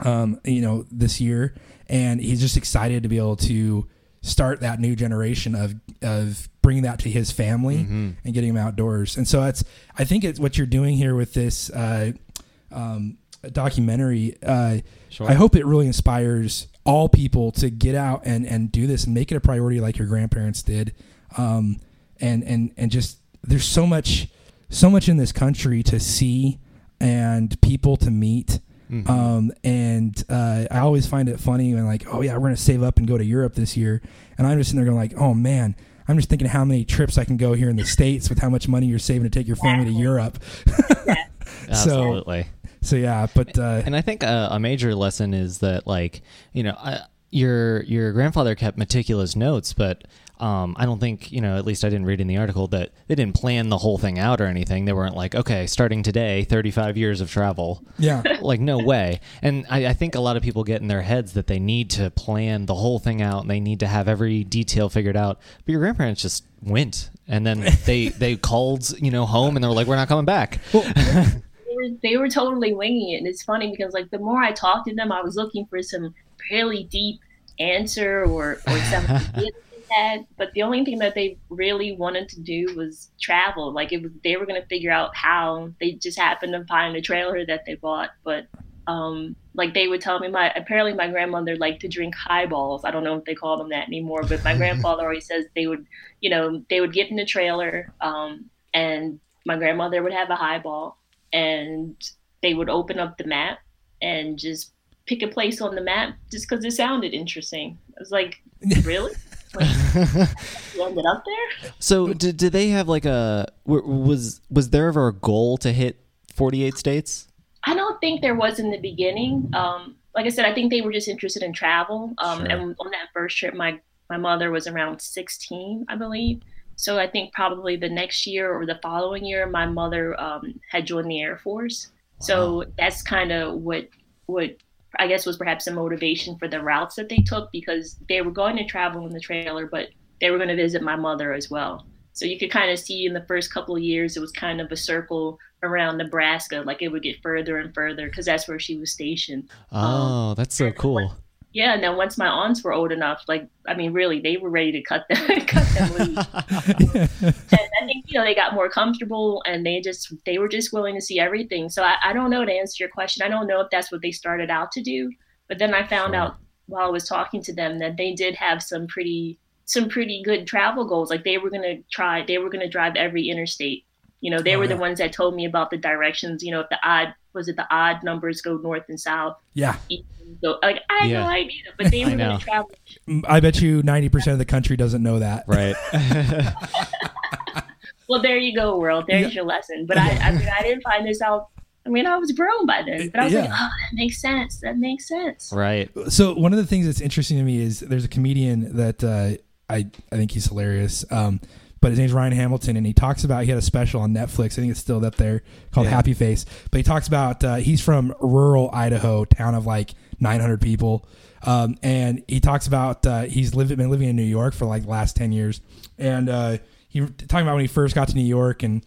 um, you know, this year, and he's just excited to be able to start that new generation of of bringing that to his family Mm-hmm. and getting him outdoors. And so that's I think it's what you're doing here with this uh, um, documentary. Uh, Sure. I hope it really inspires all people to get out and and do this and make it a priority like your grandparents did. Um, and and and just there's so much so much in this country to see and people to meet. Mm-hmm. Um, and uh, I always find it funny when like, oh yeah, we're gonna save up and go to Europe this year, and I'm just sitting there going like, oh man, I'm just thinking how many trips I can go here in the states with how much money you're saving to take your family to Europe. (laughs) so Absolutely. so yeah, but uh, And I think a, a major lesson is that, like, you know, I, your your grandfather kept meticulous notes, but um, I don't think, you know, at least I didn't read in the article that they didn't plan the whole thing out or anything. They weren't like, okay, starting today, 35 years of travel. yeah, (laughs) like no way and I, I think a lot of people get in their heads that they need to plan the whole thing out and they need to have every detail figured out but your grandparents just went and then (laughs) they they called you know home and they were like we're not coming back (laughs) they were, they were totally winging it. And it's funny because like the more I talked to them, I was looking for some really deep answer or, or something they had. But the only thing that they really wanted to do was travel. Like it was, they were going to figure out how. They just happened to find a trailer that they bought. But um, like they would tell me, my apparently my grandmother liked to drink highballs. I don't know if they call them that anymore, but my (laughs) grandfather always says they would, you know, they would get in the trailer um, and my grandmother would have a highball and they would open up the map and just pick a place on the map just because it sounded interesting. I was like, (laughs) really? Like, you ended up there? so did, did they have like a was was there ever a goal to hit 48 states I don't think there was in the beginning. Um, like I said, I think they were just interested in travel. Um, Sure. And on that first trip, my my mother was around 16, I believe. So I think probably the next year or the following year, my mother um, had joined the Air Force. So that's kind of what what I guess was perhaps a motivation for the routes that they took because they were going to travel in the trailer, but they were going to visit my mother as well. So you could kind of see in the first couple of years, it was kind of a circle around Nebraska, like it would get further and further because that's where she was stationed. oh that's so um, cool Yeah, and then once my aunts were old enough, like I mean, really, they were ready to cut them, (laughs) cut them loose. (laughs) and I think you know they got more comfortable, and they just they were just willing to see everything. So I, I don't know to answer your question. I don't know if that's what they started out to do, but then I found Sure. out while I was talking to them that they did have some pretty some pretty good travel goals. Like they were gonna try, they were gonna drive every interstate. You know, they Oh, were yeah. the ones that told me about the directions. You know, if the odd was it the odd numbers go north and south. yeah. So like I had Yeah. no idea, but they (laughs) I were know. gonna travel I bet you 90% of the country doesn't know that. right (laughs) (laughs) Well, there you go, world. There's your lesson. But I, I mean, I didn't find this out. I mean, I was grown by then, but I was like, oh, that makes sense. That makes sense. right So one of the things that's interesting to me is there's a comedian that uh, I I think he's hilarious. Um, but his name's Ryan Hamilton, and he talks about he had a special on Netflix. I think it's still up there called Yeah. Happy Face. But he talks about uh, he's from rural Idaho, town of like 900 people, um, and he talks about uh, he's lived been living in New York for like the last 10 years, and uh, he talking about when he first got to New York and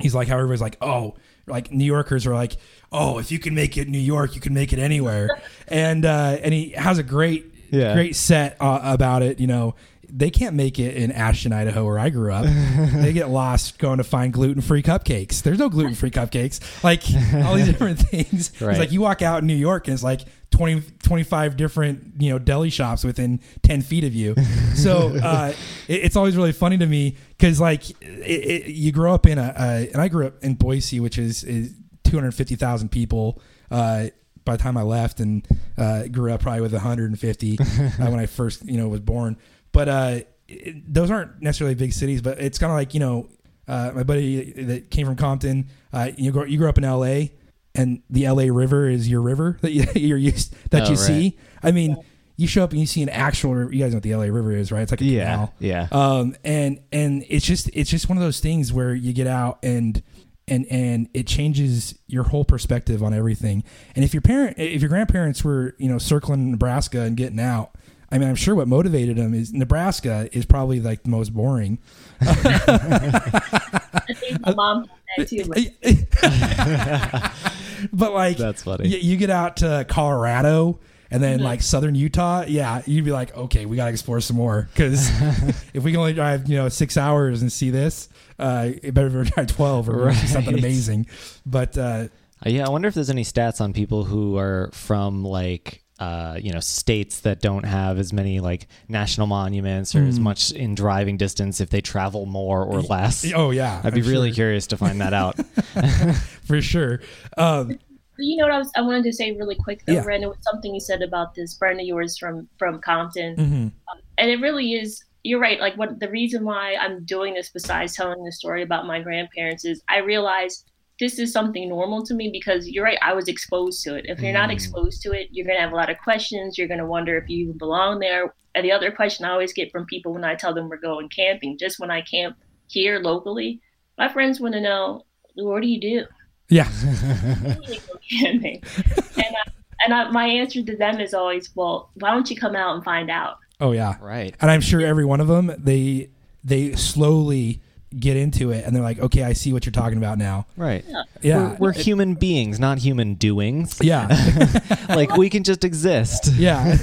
he's like how everybody's like oh like new yorkers are like oh if you can make it in new york you can make it anywhere (laughs) and uh and he has a great Yeah. great set uh, about it you know they can't make it in ashton idaho where i grew up. (laughs) They get lost going to find gluten-free cupcakes. There's no gluten-free cupcakes. Like all these (laughs) different things. Right. it's like you walk out in new york and it's like 20, 25 different you know deli shops within 10 feet of you. (laughs) So uh, it, it's always really funny to me because like it, it, you grow up in a, a and i grew up in boise which is, is 250000 people uh, by the time i left and uh, grew up probably with 150 uh, when i first you know was born but uh, it, those aren't necessarily big cities but it's kind of like you know uh, my buddy that came from compton uh, you, grew, you grew up in la and the LA River is your river (laughs) that you, you're used that Oh, you right. see. I mean, you show up and you see an actual. river. You guys know what the LA River is, right? It's like a Yeah, canal. yeah. Um, and and it's just it's just one of those things where you get out and and and it changes your whole perspective on everything. And if your parent, if your grandparents were you know circling Nebraska and getting out. I mean, I'm sure what motivated them is Nebraska is probably like the most boring. I think my mom had that too. Like, (laughs) but like That's funny. You, you get out to Colorado and then like southern Utah, yeah, you'd be like, okay, we gotta explore some more because (laughs) if we can only drive you know six hours and see this, uh, it better drive twelve or we'll see something amazing. But Uh, yeah, I wonder if there's any stats on people who are from like uh, you know states that don't have as many like national monuments or as Hmm. much in driving distance if they travel more or less. oh yeah, I'd be I'm really sure. curious to find that out. (laughs) for sure. Um, But you know what I was I wanted to say really quick though, Yeah. Ren, something you said about this friend of yours from from Compton. mhm. and it really is you're right like what the reason why i'm doing this besides telling the story about my grandparents is i realize this is something normal to me because you're right i was exposed to it. If you're not Mm. exposed to it you're going to have a lot of questions you're going to wonder if you even belong there. And the other question i always get from people when i tell them we're going camping just when i camp here locally my friends want to know what do you do? Yeah, (laughs) camping. And, I, and I, my answer to them is always well why don't you come out and find out? Oh yeah, right. and I'm sure every one of them they they slowly get into it and they're like, okay, I see what you're talking about now. Right. Yeah, We're, we're human beings, not human doings. yeah, (laughs) like we can just exist. (laughs) yeah.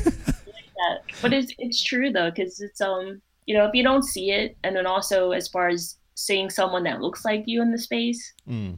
But it's it's true though, because it's um you know if you don't see it, and then also as far as seeing someone that looks like you in the space, Mm.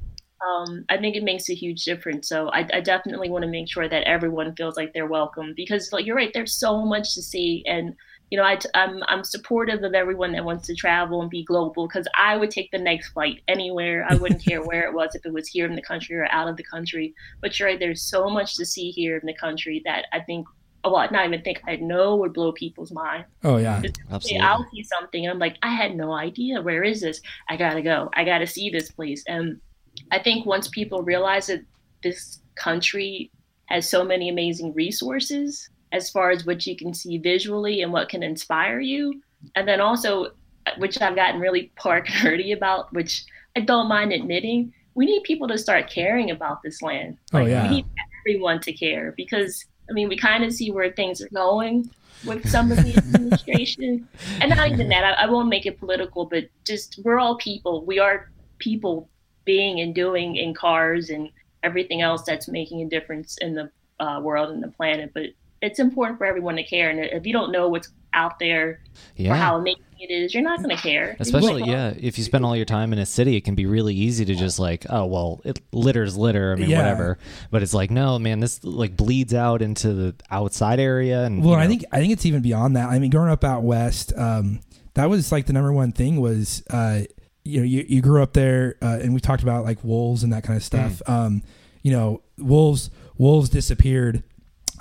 um, I think it makes a huge difference. So I, I definitely want to make sure that everyone feels like they're welcome because like you're right, there's so much to see, and you know I t- I'm I'm supportive of everyone that wants to travel and be global because I would take the next flight anywhere. I wouldn't care where it was if it was here in the country or out of the country. But you're right, there's so much to see here in the country that I think. Oh, well, not even think I know would blow people's mind. Oh yeah. Absolutely. I'll see something. I'm like, I had no idea. Where is this? I gotta go. I gotta see this place. And I think once people realize that this country has so many amazing resources as far as what you can see visually and what can inspire you, and then also, which I've gotten really park (laughs) nerdy about, which I don't mind admitting, we need people to start caring about this land. Oh, yeah. We need everyone to care because I mean, we kind of see where things are going with some of the administration, (laughs) and not even that. I, I won't make it political, but just we're all people. We are people being and doing in cars and everything else that's making a difference in the uh, world and the planet. But it's important for everyone to care, and if you don't know what's out there or how amazing it is, you're not going to care. Especially, yeah, if you spend all your time in a city, it can be really easy to just like, oh, well, it litter's litter. I mean, Yeah. whatever. But it's like, no, man, this like bleeds out into the outside area. And Well, you I think I think it's even beyond that. I mean, growing up out west, um, that was like the number one thing was, uh, you know, you, you grew up there, uh, and we talked about like wolves and that kind of stuff. Um, you know, wolves wolves disappeared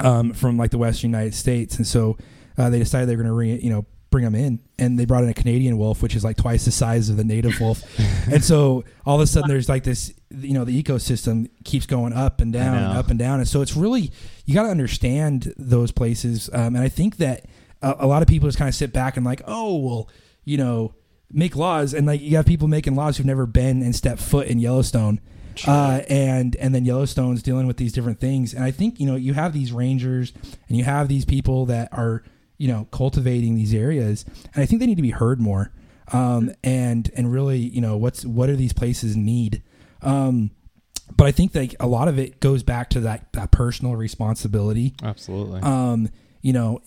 um, from like the western United States, and so uh, they decided they were going to re- you know bring them in, and they brought in a Canadian wolf, which is like twice the size of the native wolf, (laughs) and so all of a sudden there's like this, you know, the ecosystem keeps going up and down and up and down, and so it's really you got to understand those places, um, and I think that a, a lot of people just kind of sit back and like, oh well, you know, make laws, and like you have people making laws who've never been and stepped foot in Yellowstone. Uh, and and then Yellowstone's dealing with these different things, and I think you know you have these rangers and you have these people that are you know cultivating these areas, and I think they need to be heard more, um, and and really you know what's what do these places need, um, but I think like a lot of it goes back to that that personal responsibility, absolutely. um, you know,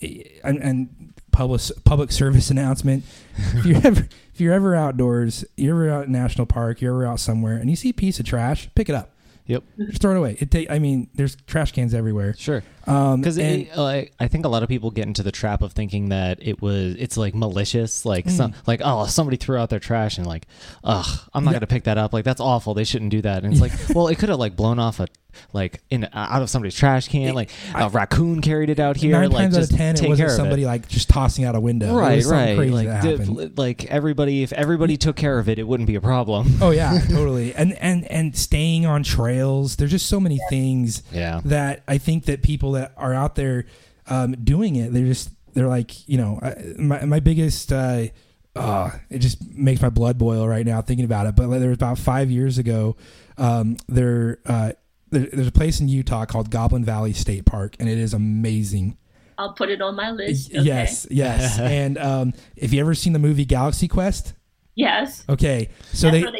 and, and public public service announcement. if you're (laughs) ever if you're ever outdoors, you're ever out in national park, you're ever out somewhere, and you see a piece of trash, pick it up. yep. Just throw it away. It take. I mean, there's trash cans everywhere. Sure. Um, Because and- like, I think a lot of people get into the trap of thinking that it was it's like malicious, like Mm. some like oh somebody threw out their trash and like ugh I'm not Yeah. gonna pick that up like that's awful they shouldn't do that and it's like (laughs) well it could have like blown off a like in out of somebody's trash can like a raccoon carried it out here nine like times out just of ten, it wasn't somebody it. like just tossing out a window. It right right like diff- like everybody if everybody took care of it it wouldn't be a problem Oh yeah, (laughs) totally. And and and staying on trails. There's just so many things yeah that I think that people that are out there um, doing it, they're just they're like you know I- my my biggest. Uh, uh, it just makes my blood boil right now thinking about it. But like, there was about five years ago, um, there, uh, there there's a place in Utah called Goblin Valley State Park, and it is amazing. I'll put it on my list. Okay. Yes, yes. (laughs) and um, if you ever seen the movie Galaxy Quest, Yes. okay, so That's they where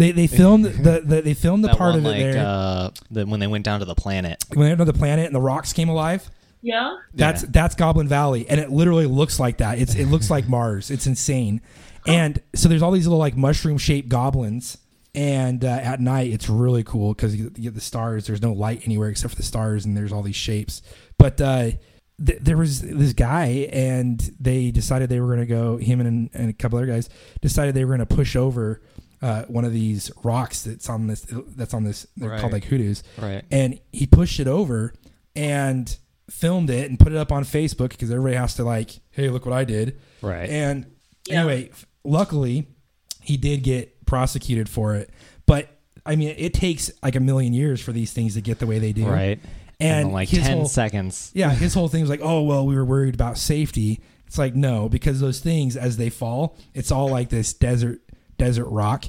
they filmed they they filmed (laughs) the, the they filmed the that part one of it like there uh the, when they went down to the planet when they went to the planet and the rocks came alive. Yeah. That's that's Goblin Valley, and it literally looks like that. It's it looks like Mars. It's insane. And so there's all these little like mushroom shaped goblins, and uh, at night it's really cool because you, you get the stars. There's no light anywhere except for the stars, and there's all these shapes. But uh, th- there was this guy, and they decided they were going to go. Him and, and a couple other guys decided they were going to push over. Uh, one of these rocks that's on this that's on this they're called like hoodoos right and he pushed it over and filmed it and put it up on Facebook because everybody has to like, hey, look what I did. right And Yeah. anyway, f- luckily, he did get prosecuted for it. But I mean, it takes like a million years for these things to get the way they do. right And in like 10 whole- seconds Yeah, his whole thing was like, oh well, we were worried about safety. It's like no, because those things as they fall, it's all like this desert desert rock.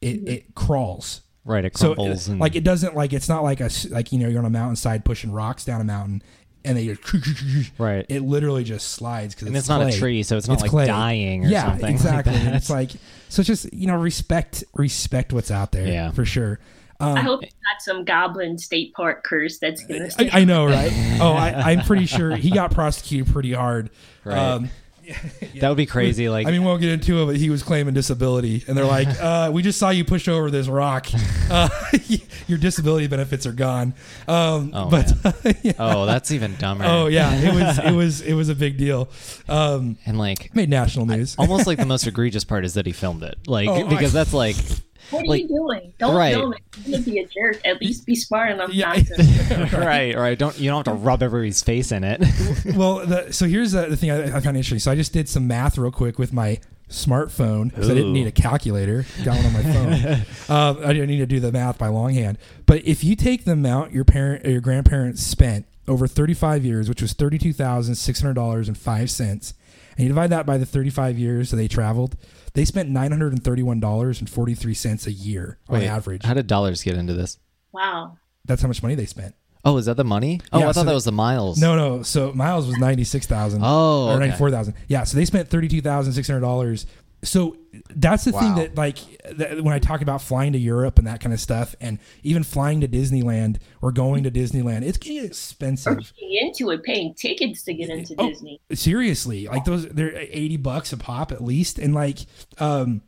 It it crawls. right it So crumbles and like it doesn't like it's not like a like you know you're on a mountainside pushing rocks down a mountain and they just (laughs) right it literally just slides because and it's, not a tree, so it's not It's like clay. dying or yeah, something. (laughs) like exactly. And that. it's like so it's just you know respect respect what's out there. Yeah. for sure. I Um, hope it's not some goblin state park curse that's gonna I. I know, right? (laughs) Oh, I, I'm pretty sure he got prosecuted pretty hard. Right. Um, (laughs) that would be crazy. (laughs) Like I mean, we won't get into it, but he was claiming disability, and they're like, (laughs) uh, "We just saw you push over this rock. Uh, your disability benefits are gone." Um, Oh, but yeah. oh, that's even dumber. Oh yeah, it was it was it was a big deal. Um, and like made national news. almost like the most egregious part is that he filmed it. Like Oh, because I- that's like What are like- you doing? Don't Right. film it. You're gonna be a jerk. At least be smart enough Yeah. not to. (laughs) (laughs) right, right. Don't you don't have to rub everybody's face in it. (laughs) well, the, so here's the, the thing I, I found interesting. So I just did some math real quick with my smartphone because I didn't need a calculator. Got one on my phone. um, I didn't need to do the math by longhand. But if you take the amount your parent or your grandparents spent over 35 years, which was thirty-two thousand six hundred dollars and five cents, and you divide that by the 35 years that they traveled, they spent nine hundred and thirty-one dollars and forty-three cents a year on Wait, average. How did dollars get into this? Wow. That's how much money they spent. Oh, is that the money? Oh, Yeah, I so thought that was the miles. No, no. So Miles was ninety six thousand. Oh, or okay. ninety four thousand. Yeah. So they spent thirty two thousand six hundred dollars. So that's the thing that like that when I talk about flying to Europe and that kind of stuff, and even flying to Disneyland or going to Disneyland, it's getting expensive. getting into it, paying tickets to get into Oh, Disney. Seriously, like those they're eighty bucks a pop at least, and like um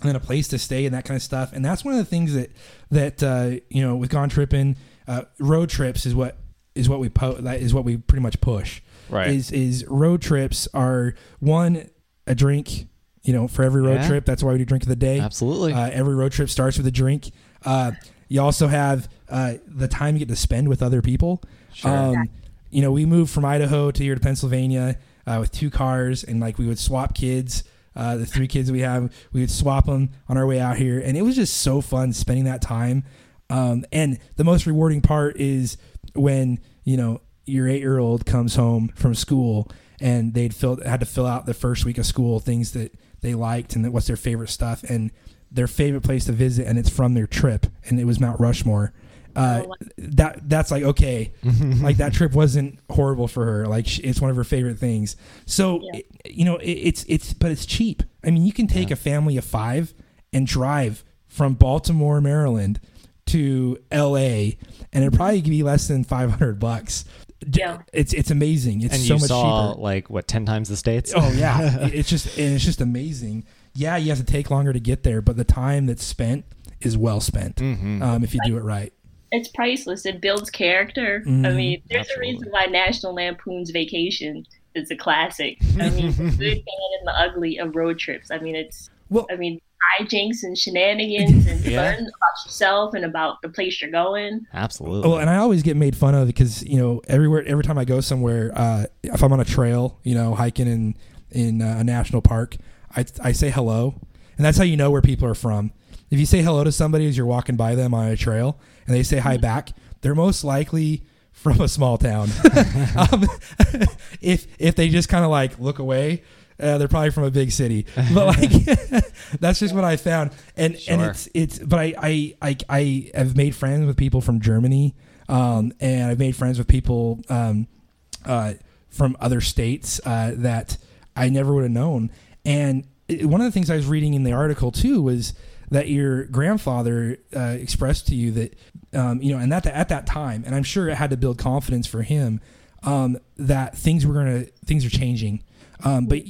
and then a place to stay and that kind of stuff. And that's one of the things that that uh, you know with Gone Tripping, uh, road trips is what is what we po- that is what we pretty much push. Right. Is is road trips are one a drink, you know, for every road Yeah. trip. That's why we do drink of the day. Absolutely. Uh, every road trip starts with a drink. Uh, you also have uh, the time you get to spend with other people. Sure. Um, you know, we moved from Idaho to here to Pennsylvania uh, with two cars, and like we would swap kids. Uh, the three kids we have, we would swap them on our way out here, and it was just so fun spending that time. Um, and the most rewarding part is when you know your eight year old comes home from school and they'd fill had to fill out the first week of school things that they liked and what's their favorite stuff and their favorite place to visit and it's from their trip and it was Mount Rushmore. Uh, Oh, that that's like okay, (laughs) like that trip wasn't horrible for her. Like sh- it's one of her favorite things. So Yeah. it- you know it, it's it's but it's cheap. I mean, you can take a family of five and drive from Baltimore, Maryland, to L.A. and it'd probably be less than five hundred bucks. D- Yeah. It's it's amazing. It's and so you much saw cheaper. like what ten times the states? Oh yeah, (laughs) it's just and it's just amazing. Yeah, you have to take longer to get there, but the time that's spent is well spent Mhm. um, if you do it right. it's priceless. It builds character. I Mhm. mean, there's Absolutely. a reason why National Lampoon's Vacation is a classic. I mean, (laughs) the good, bad, and the ugly of road trips. I mean, it's. Well- I mean, hijinks and shenanigans, and (laughs) Yeah. learn about yourself and about the place you're going. Absolutely. Well, and I always get made fun of because you know everywhere, every time I go somewhere, uh, if I'm on a trail, you know, hiking in in uh, a national park, I I say hello, and that's how you know where people are from. If you say hello to somebody as you're walking by them on a trail, and they say hi back, they're most likely from a small town. (laughs) (laughs) um, if if they just kind of like look away. Uh, they're probably from a big city, but (laughs) like (laughs) that's just what I found, and and it's it's. But I I I I have made friends with people from Germany, um, and I've made friends with people um, uh, from other states uh, that I never would have known. And it- one of the things I was reading in the article too was that your grandfather uh, expressed to you that um, you know, and that at that time, and I'm sure it had to build confidence for him um, that things were gonna things are changing. Um, but it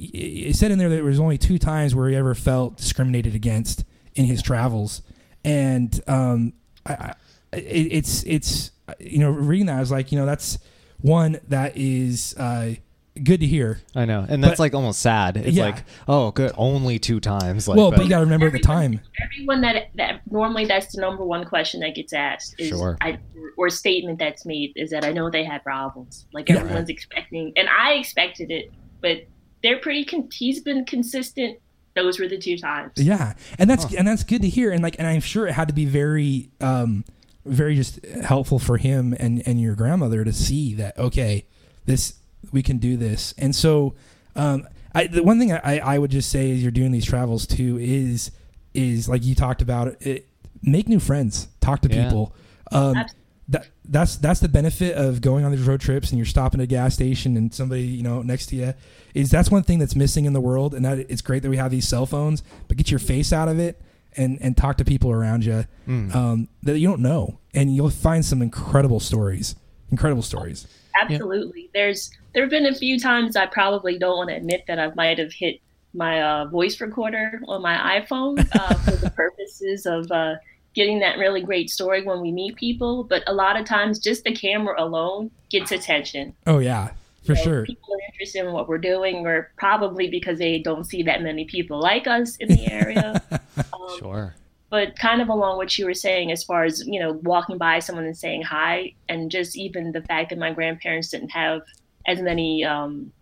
it said in there that there was only two times where he ever felt discriminated against in his travels, and um, I, I, it, it's it's you know reading that I was like you know that's one that is uh, good to hear. I know, and that's But- like almost sad. It's Yeah. like, oh, good, only two times. Like, well, but you got to remember at the time. Everyone that that normally that's the number one question that gets asked is Sure. I, or statement that's made is that I know they had problems. Like Yeah. everyone's expecting, and I expected it, but they're pretty. Con- he's been consistent. Those were the two times. Yeah, and that's and that's good to hear. And like, and I'm sure it had to be very, um, very just helpful for him and and your grandmother to see that okay, this we can do this. And so, um, I the one thing I I would just say is you're doing these travels too is is like you talked about it. Make new friends. Talk to Yeah. people. Um, Absolutely. that that's that's the benefit of going on these road trips and you're stopping at a gas station and somebody you know next to you is that's one thing that's missing in the world and that it's great that we have these cell phones but get your face out of it and and talk to people around you Mm. um, that you don't know and you'll find some incredible stories incredible stories Absolutely. There's there have been a few times I probably don't want to admit that I might have hit my uh, voice recorder on my iPhone uh, for the (laughs) purposes of uh, getting that really great story when we meet people. But a lot of times, just the camera alone gets attention. oh yeah for So sure People are interested in what we're doing, or probably because they don't see that many people like us in the area. (laughs) um, sure. but kind of along what you were saying as far as you know walking by someone and saying hi and just even the fact that my grandparents didn't have as many um,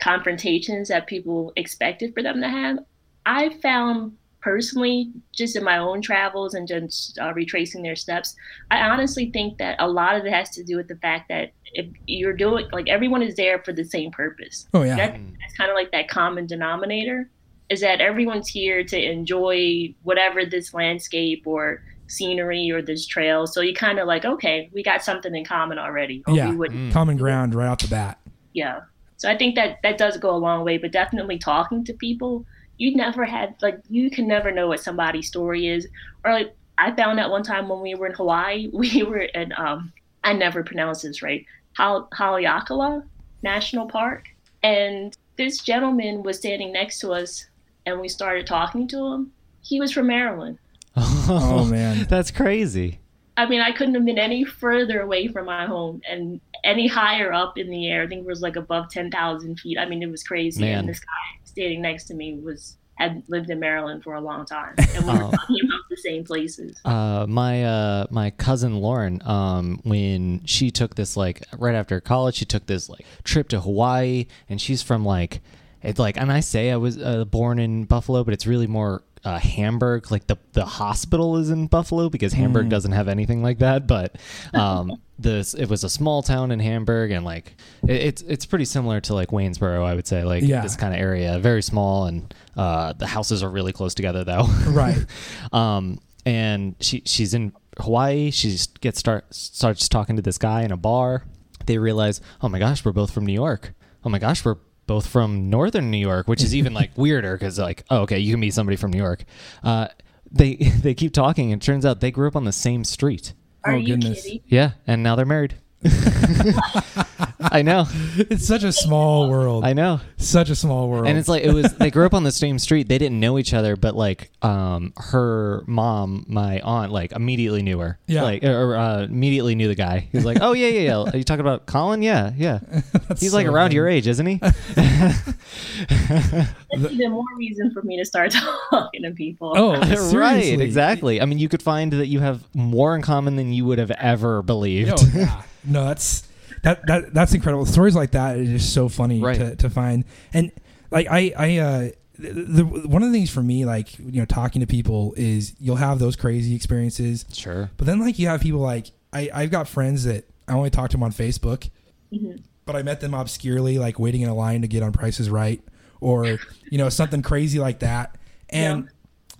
confrontations that people expected for them to have i found personally just in my own travels and just uh, retracing their steps i honestly think that a lot of it has to do with the fact that if you're doing like everyone is there for the same purpose oh yeah that, that's kind of like that common denominator is that everyone's here to enjoy whatever this landscape or scenery or this trail. So you kind of like, okay, we got something in common already. Or Yeah. We would, Mm. common ground right off the bat yeah. So I think that that does go a long way, but definitely talking to people, you never had like you can never know what somebody's story is. Or like I found out one time when we were in Hawaii, (laughs) we were in um I never pronounce this right. Hal- Haleakala National Park, and this gentleman was standing next to us, and we started talking to him. He was from Maryland. (laughs) oh man (laughs) That's crazy. I mean, I couldn't have been any further away from my home and any higher up in the air. I think it was like above 10,000 feet. I mean, it was crazy. Man. And this guy standing next to me was had lived in Maryland for a long time. (laughs) And we were Oh. talking about the same places. Uh, my uh, my cousin Lauren, um, when she took this like right after college, she took this like trip to Hawaii, and she's from like it's like, and I say I was uh, born in Buffalo, but it's really more uh, Hamburg. Like the the hospital is in Buffalo because Hamburg doesn't have anything like that. But um, (laughs) this it was a small town in Hamburg, and like it, it's it's pretty similar to like Waynesboro, I would say, like Yeah. this kind of area, very small, and uh, the houses are really close together though. (laughs) Right. um, and she she's in Hawaii. She gets start starts talking to this guy in a bar. They realize, oh my gosh, we're both from New York. Oh my gosh, we're both from northern New York, which is even like (laughs) weirder because like, oh, okay, you can meet somebody from New York. Uh, they (laughs) they keep talking, and it turns out they grew up on the same street. Are Oh, you goodness. kidding? Yeah, and now they're married. (laughs) I know. (laughs) it's such a small world. I know. Such a small world. And it's like it was they grew up on the same street. They didn't know each other, but like um her mom, my aunt, like immediately knew her. Yeah. Like or uh, immediately knew the guy. He was like, "Oh yeah, yeah, yeah. Are you talking about Colin? Yeah, yeah. (laughs) He's like around funny. your age, isn't he?" (laughs) That's even more reason for me to start talking to people. oh, right, exactly. I mean, you could find that you have more in common than you would have ever believed. Yo, yeah. no, that's that that that's incredible. Stories like that is just so funny Right. to, to find. And like I I uh the, the one of the things for me like you know talking to people is you'll have those crazy experiences, Sure. but then like you have people like I I've got friends that I only talk to them on Facebook, Mhm. but I met them obscurely like waiting in a line to get on Price Is Right or you know something crazy like that. And Yeah.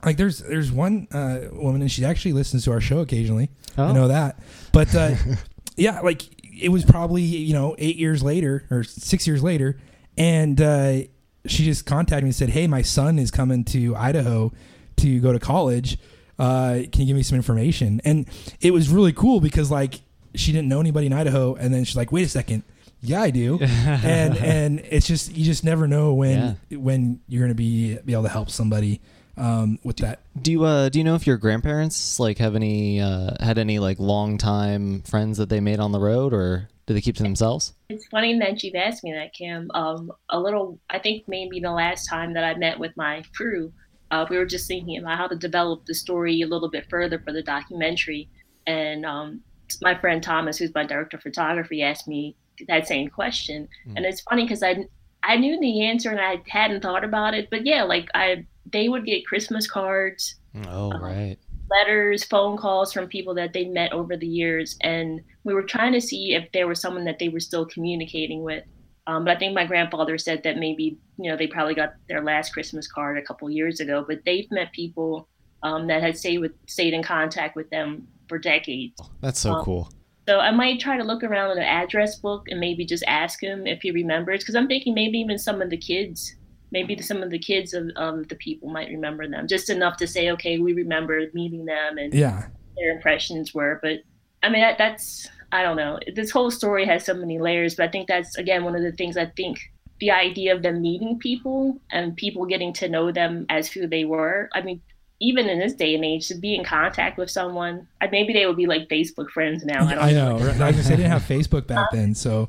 like there's there's one uh, woman and she actually listens to our show occasionally. I Oh. know that, but uh, (laughs) yeah, like it was probably you know eight years later or six years later, and uh, she just contacted me and said, "Hey, my son is coming to Idaho to go to college. Uh, can you give me some information?" And it was really cool because like she didn't know anybody in Idaho, and then she's like, "Wait a second, yeah, I do," (laughs) and and it's just you just never know when when you're gonna be be able to help somebody um, with that. Do you uh do you know if your grandparents like have any uh had any like long time friends that they made on the road or do they keep to themselves? It's funny that you've asked me that, Cam. Um, a little, I think maybe the last time that I met with my crew, uh, we were just thinking about how to develop the story a little bit further for the documentary. And um, my friend Thomas, who's my director of photography, asked me that same question. Mm. And it's funny because I, I knew the answer and I hadn't thought about it. But yeah, like I, they would get Christmas cards Oh Uh-huh. right. letters, phone calls from people that they met over the years, and we were trying to see if there was someone that they were still communicating with. Um, but I think my grandfather said that maybe you know they probably got their last Christmas card a couple years ago, but they've met people um, that had stayed with stayed in contact with them for decades. That's so Um, cool. So I might try to look around in the address book and maybe just ask him if he remembers, because I'm thinking maybe even some of the kids, maybe some of the kids of, the people might remember them, just enough to say, okay, we remember meeting them and Yeah, their impressions were. But I mean, that, that's I don't know. This whole story has so many layers, but I think that's again one of the things I think the idea of them meeting people and people getting to know them as who they were. I mean, even in this day and age, to be in contact with someone, I- maybe they would be like Facebook friends now. I don't I know. Right? I was they didn't have (laughs) Facebook back then, so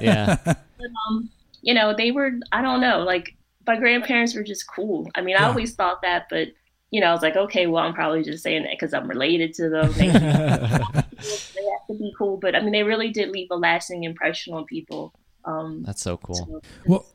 Yeah. (laughs) um, you know, they were, I don't know, like my grandparents were just cool. I mean, I always thought that, but, you know, I was like, okay, well, I'm probably just saying that because I'm related to them. They, (laughs) they have to be cool. But I mean, they really did leave a lasting impression on people. Um, That's so cool. so- well.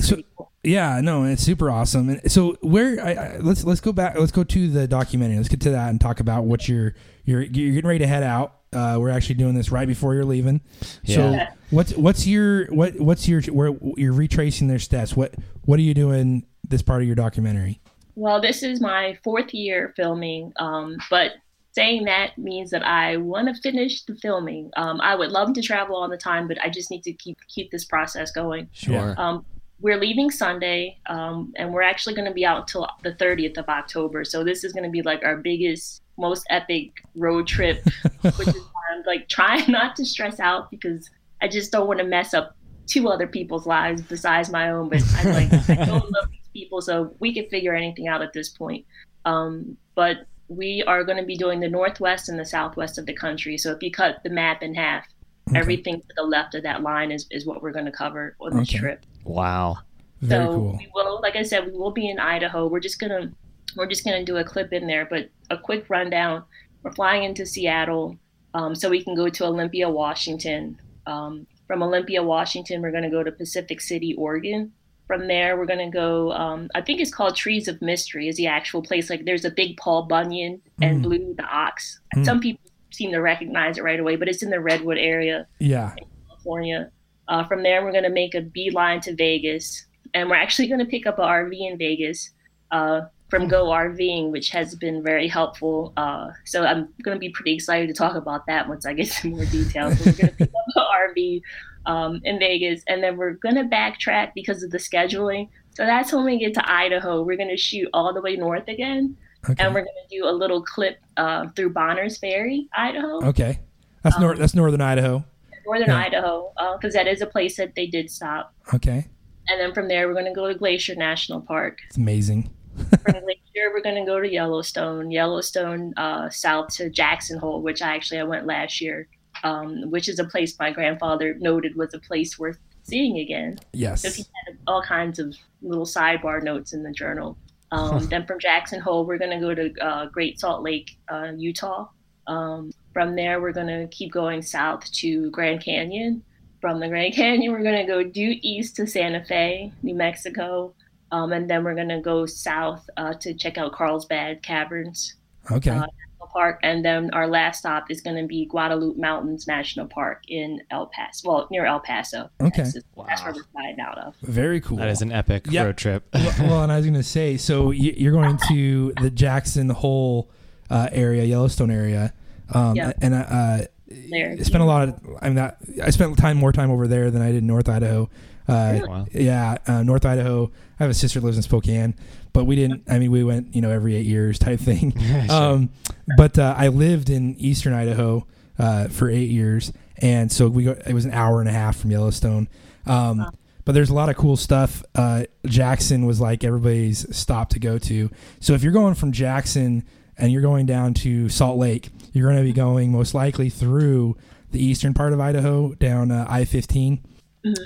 So yeah, no, it's super awesome. And so where I, I, let's let's go back. Let's go to the documentary. Let's get to that and talk about what you're you're you're getting ready to head out. Uh, we're actually doing this right before you're leaving. Yeah. So what's what's your what what's your where you're retracing their steps? What what are you doing this part of your documentary? Well, this is my fourth year filming, um, but saying that means that I want to finish the filming. Um, I would love to travel all the time, but I just need to keep keep this process going. Sure. Um, we're leaving Sunday, um, and we're actually going to be out until the 30th of October. So this is going to be like our biggest, most epic road trip, (laughs) which is why I'm like trying (laughs) not to stress out because I just don't want to mess up two other people's lives besides my own. But I like (laughs) I don't love these people, so we can figure anything out at this point. Um, but we are going to be doing the northwest and the southwest of the country. So if you cut the map in half, Okay. everything to the left of that line is, is what we're going to cover on this Okay. trip. Wow. Very so cool. we will, like I said, we will be in Idaho. We're just gonna we're just gonna do a clip in there, but a quick rundown. We're flying into Seattle, um, so we can go to Olympia, Washington. Um, from Olympia, Washington, we're gonna go to Pacific City, Oregon. From there, we're gonna go. Um, I think it's called Trees of Mystery. Is the actual place? Like, there's a big Paul Bunyan and Mm. Blue the Ox. Mm. Some people seem to recognize it right away, but it's in the Redwood area. Yeah. California. Uh, from there, we're going to make a beeline to Vegas, and we're actually going to pick up an RV in Vegas uh, from Go RVing, which has been very helpful. Uh, so I'm going to be pretty excited to talk about that once I get some more details. So we're going to pick up an (laughs) RV um, in Vegas, and then we're going to backtrack because of the scheduling. So that's when we get to Idaho. We're going to shoot all the way north again, Okay. and we're going to do a little clip uh, through Bonners Ferry, Idaho. okay. That's Um, that's northern Idaho. Northern Yeah. Idaho, because that is a place that they did stop. Okay. And then from there, we're going to go to Glacier National Park. It's amazing. (laughs) From Glacier, we're going to go to Yellowstone. Yellowstone, uh, south to Jackson Hole, which I actually I went last year, um, which is a place my grandfather noted was a place worth seeing again. Yes. So he had all kinds of little sidebar notes in the journal. Um, (laughs) then from Jackson Hole, we're going to go to uh, Great Salt Lake, uh, Utah. Um, from there, we're going to keep going south to Grand Canyon. From the Grand Canyon, we're going to go due east to Santa Fe, New Mexico. Um, and then we're going to go south uh, to check out Carlsbad Caverns Okay. uh, National Park. And then our last stop is going to be Guadalupe Mountains National Park in El Paso, well, near El Paso. Okay. That's, that's where we're flying out of. Very cool. That is an epic Yeah. road trip. well, well, and I was going to say, so you're going to the Jackson Hole uh, area, Yellowstone area, um, Yeah. and uh, There. I spent a lot of. I mean, that, I spent time more time over there than I did in North Idaho. Uh, Really? Wow. Yeah, uh, North Idaho. I have a sister that lives in Spokane, but we didn't. I mean, we went, you know, every eight years type (laughs) thing. um, but uh, I lived in Eastern Idaho uh, for eight years, and so we go. It was an hour and a half from Yellowstone. Um, But there's a lot of cool stuff. Uh, Jackson was like everybody's stop to go to. So if you're going from Jackson and you're going down to Salt Lake, you're going to be going most likely through the eastern part of Idaho down uh, I-15.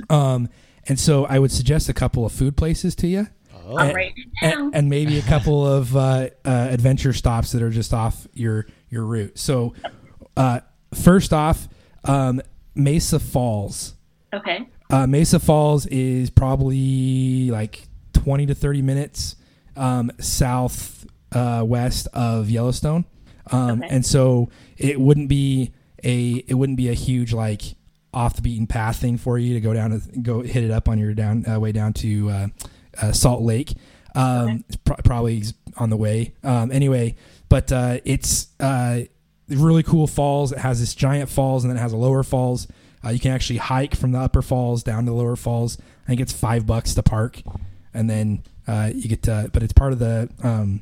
Um, and so I would suggest a couple of food places to you. Oh. And- it. And, and maybe a couple (laughs) of uh, uh, adventure stops that are just off your your route. So, uh, first off, um, Mesa Falls. okay. Uh, Mesa Falls is probably like 20 to 30 minutes um, south uh, west of Yellowstone. Um, Okay. And so it wouldn't be a it wouldn't be a huge like off the beaten path thing for you to go down and go hit it up on your down uh, way down to uh, uh, Salt Lake. Um, It's pro- probably on the way. Um, anyway, but uh, it's uh, really cool falls. It has this giant falls and then it has a lower falls. Uh, you can actually hike from the upper falls down to the lower falls. I think it's five bucks to park, and then uh, you get to. But it's part of the um,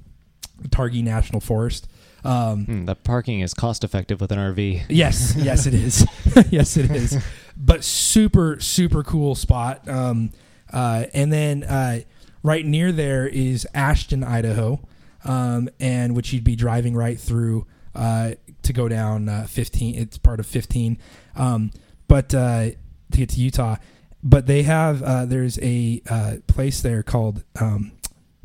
Targhee National Forest. Um, Hmm, the parking is cost effective with an RV. Yes, (laughs) yes, it is. (laughs) yes, it is. But super, super cool spot. Um, uh, and then uh, right near there is Ashton, Idaho, um, and which you'd be driving right through uh, to go down uh, 15. It's part of 15. Um, but uh, to get to Utah, but they have uh, there's a uh, place there called um,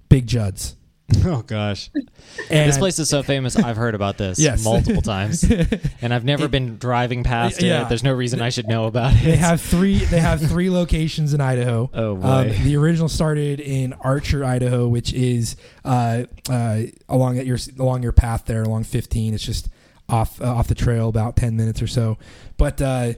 Big Judd's. (laughs) Oh gosh, And this place is so famous. I've heard about this (laughs) Yes. multiple times, (laughs) and I've never been driving past Yeah. it. There's no reason I should know about it. They have three. They have three locations in Idaho. Oh, boy. Um, the original started in Archer, Idaho, which is uh, uh, along at your along your path there, along 15. It's just off uh, off the trail, about 10 minutes or so. But uh,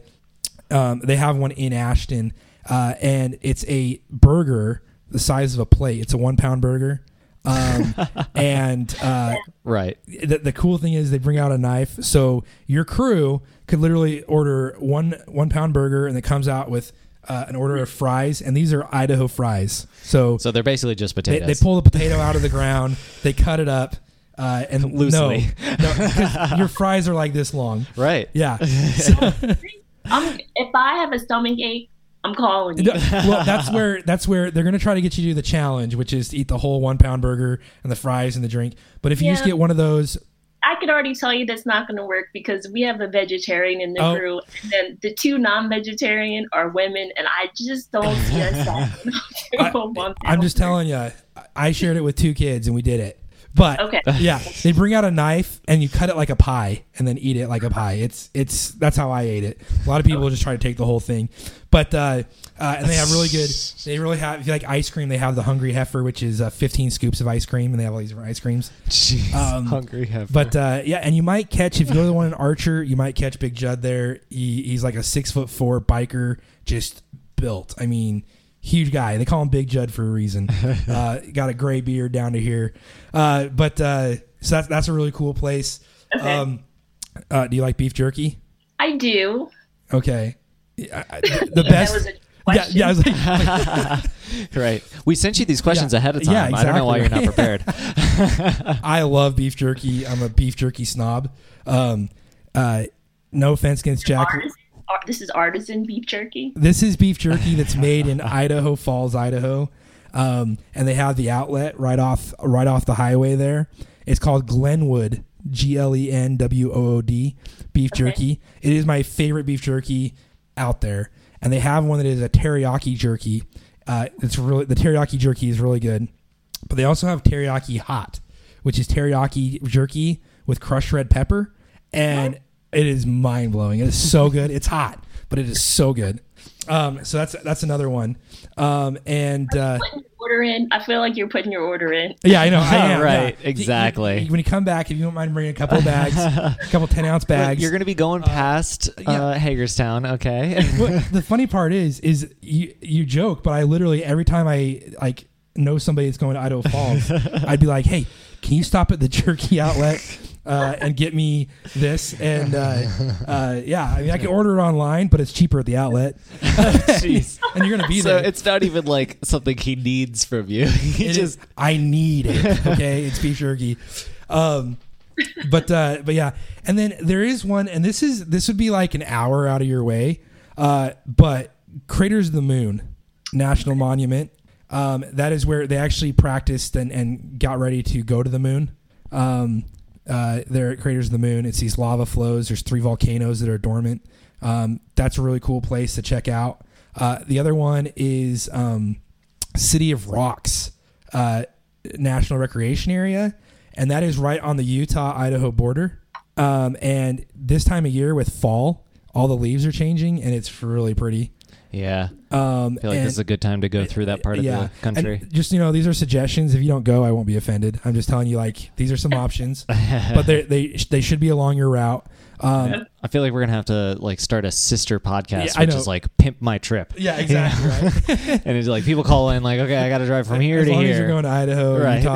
um, they have one in Ashton, uh, and it's a burger the size of a plate. It's a one pound burger. Um, (laughs) and uh, right. the, the cool thing is they bring out a knife so your crew could literally order one one pound burger and it comes out with uh, an order of fries and these are idaho fries so, So they're basically just potatoes. they pull the potato out of the ground they cut it up uh, and Loosely. no, no 'cause your fries are like this long right. yeah (laughs) So- (laughs) I'm, if I have a stomach ache, I'm calling you. Well, that's (laughs) where that's where they're going to try to get you to do the challenge, which is to eat the whole one pound burger and the fries and the drink. But if you just get one of those, I could already tell you that's not going to work because we have a vegetarian in the Oh. crew, and then the two non-vegetarian are women, and I just don't (laughs) see us. I- (laughs) I'm just telling you, I shared it with two kids and we did it. But Okay. (laughs) yeah, they bring out a knife and you cut it like a pie and then eat it like a pie. It's it's that's how I ate it. A lot of people just try to take the whole thing, but uh, uh, and they have really good. They really have if you like ice cream. They have the Hungry Heifer, which is uh, 15 scoops of ice cream, and they have all these different ice creams. Jeez. Um, Hungry heifer. But uh, yeah, and you might catch if you go to the one in Archer, you might catch Big Judd there. He, he's like a six foot four biker, just built. I mean, huge guy. They call him Big Judd for a reason. (laughs) uh, got a gray beard down to here. Uh, but uh, so that's that's a really cool place. Okay. Um, uh, do you like beef jerky? I do. Okay, I- I- the (laughs) best. (laughs) Yeah, yeah. I was like, (laughs) right. We sent you these questions Yeah. ahead of time. Yeah, I don't know why you're not prepared. I love beef jerky. I'm a beef jerky snob. Um, uh, no offense against Jack. Ours, ar- this is artisan beef jerky. This is beef jerky that's made in Idaho Falls, Idaho, um, and they have the outlet right off right off the highway there. It's called Glenwood, G L E N W O O D, beef jerky. It is my favorite beef jerky out there, and they have one that is a teriyaki jerky. Uh, it's really the teriyaki jerky is really good, but they also have teriyaki hot, which is teriyaki jerky with crushed red pepper, and it is mind blowing. It is so good. It's hot, but it is so good. Um, so that's that's another one. Um, and uh, order in. I feel like you're putting your order in. yeah, I know. I (laughs) am, Right, yeah. exactly. When you come back, if you don't mind bringing a couple of bags, a (laughs) couple ten ounce bags. You're going to be going past yeah. uh, Hagerstown, okay? The funny part is, is you you joke, but I literally every time I like know somebody that's going to Idaho Falls, (laughs) I'd be like, "Hey, can you stop at the jerky outlet uh, and get me this?" And uh, uh, yeah, I mean, I can order it online, but it's cheaper at the outlet. (laughs) Jeez. (laughs) and you're gonna be So there. So it's not even like something he needs from you. (laughs) He It is- just I need it. Okay, it's beef jerky. Um, but uh, but yeah, and then there is one, and this is this would be like an hour out of your way. Uh, but Craters of the Moon National Monument. Um, that is where they actually practiced and, and got ready to go to the moon. Um, uh, they're at Craters of the Moon. It's these lava flows. There's three volcanoes that are dormant. Um, that's a really cool place to check out. Uh, the other one is um, City of Rocks uh, National Recreation Area, and that is right on the Utah Idaho border. Um, and this time of year with fall, all the leaves are changing, and it's really pretty. Yeah. Um, I feel like and- this is a good time to go through that part of the country. and just you know, these are suggestions. If you don't go, I won't be offended. I'm just telling you, like these are some (laughs) options, but they they they should be along your route. Um, I feel like we're gonna have to like start a sister podcast, Yeah, which is like pimp my trip. yeah, exactly. (laughs) Right. and it's like people call in like, okay, I got to drive from here as to long here. as you're going to Idaho, Right. Utah.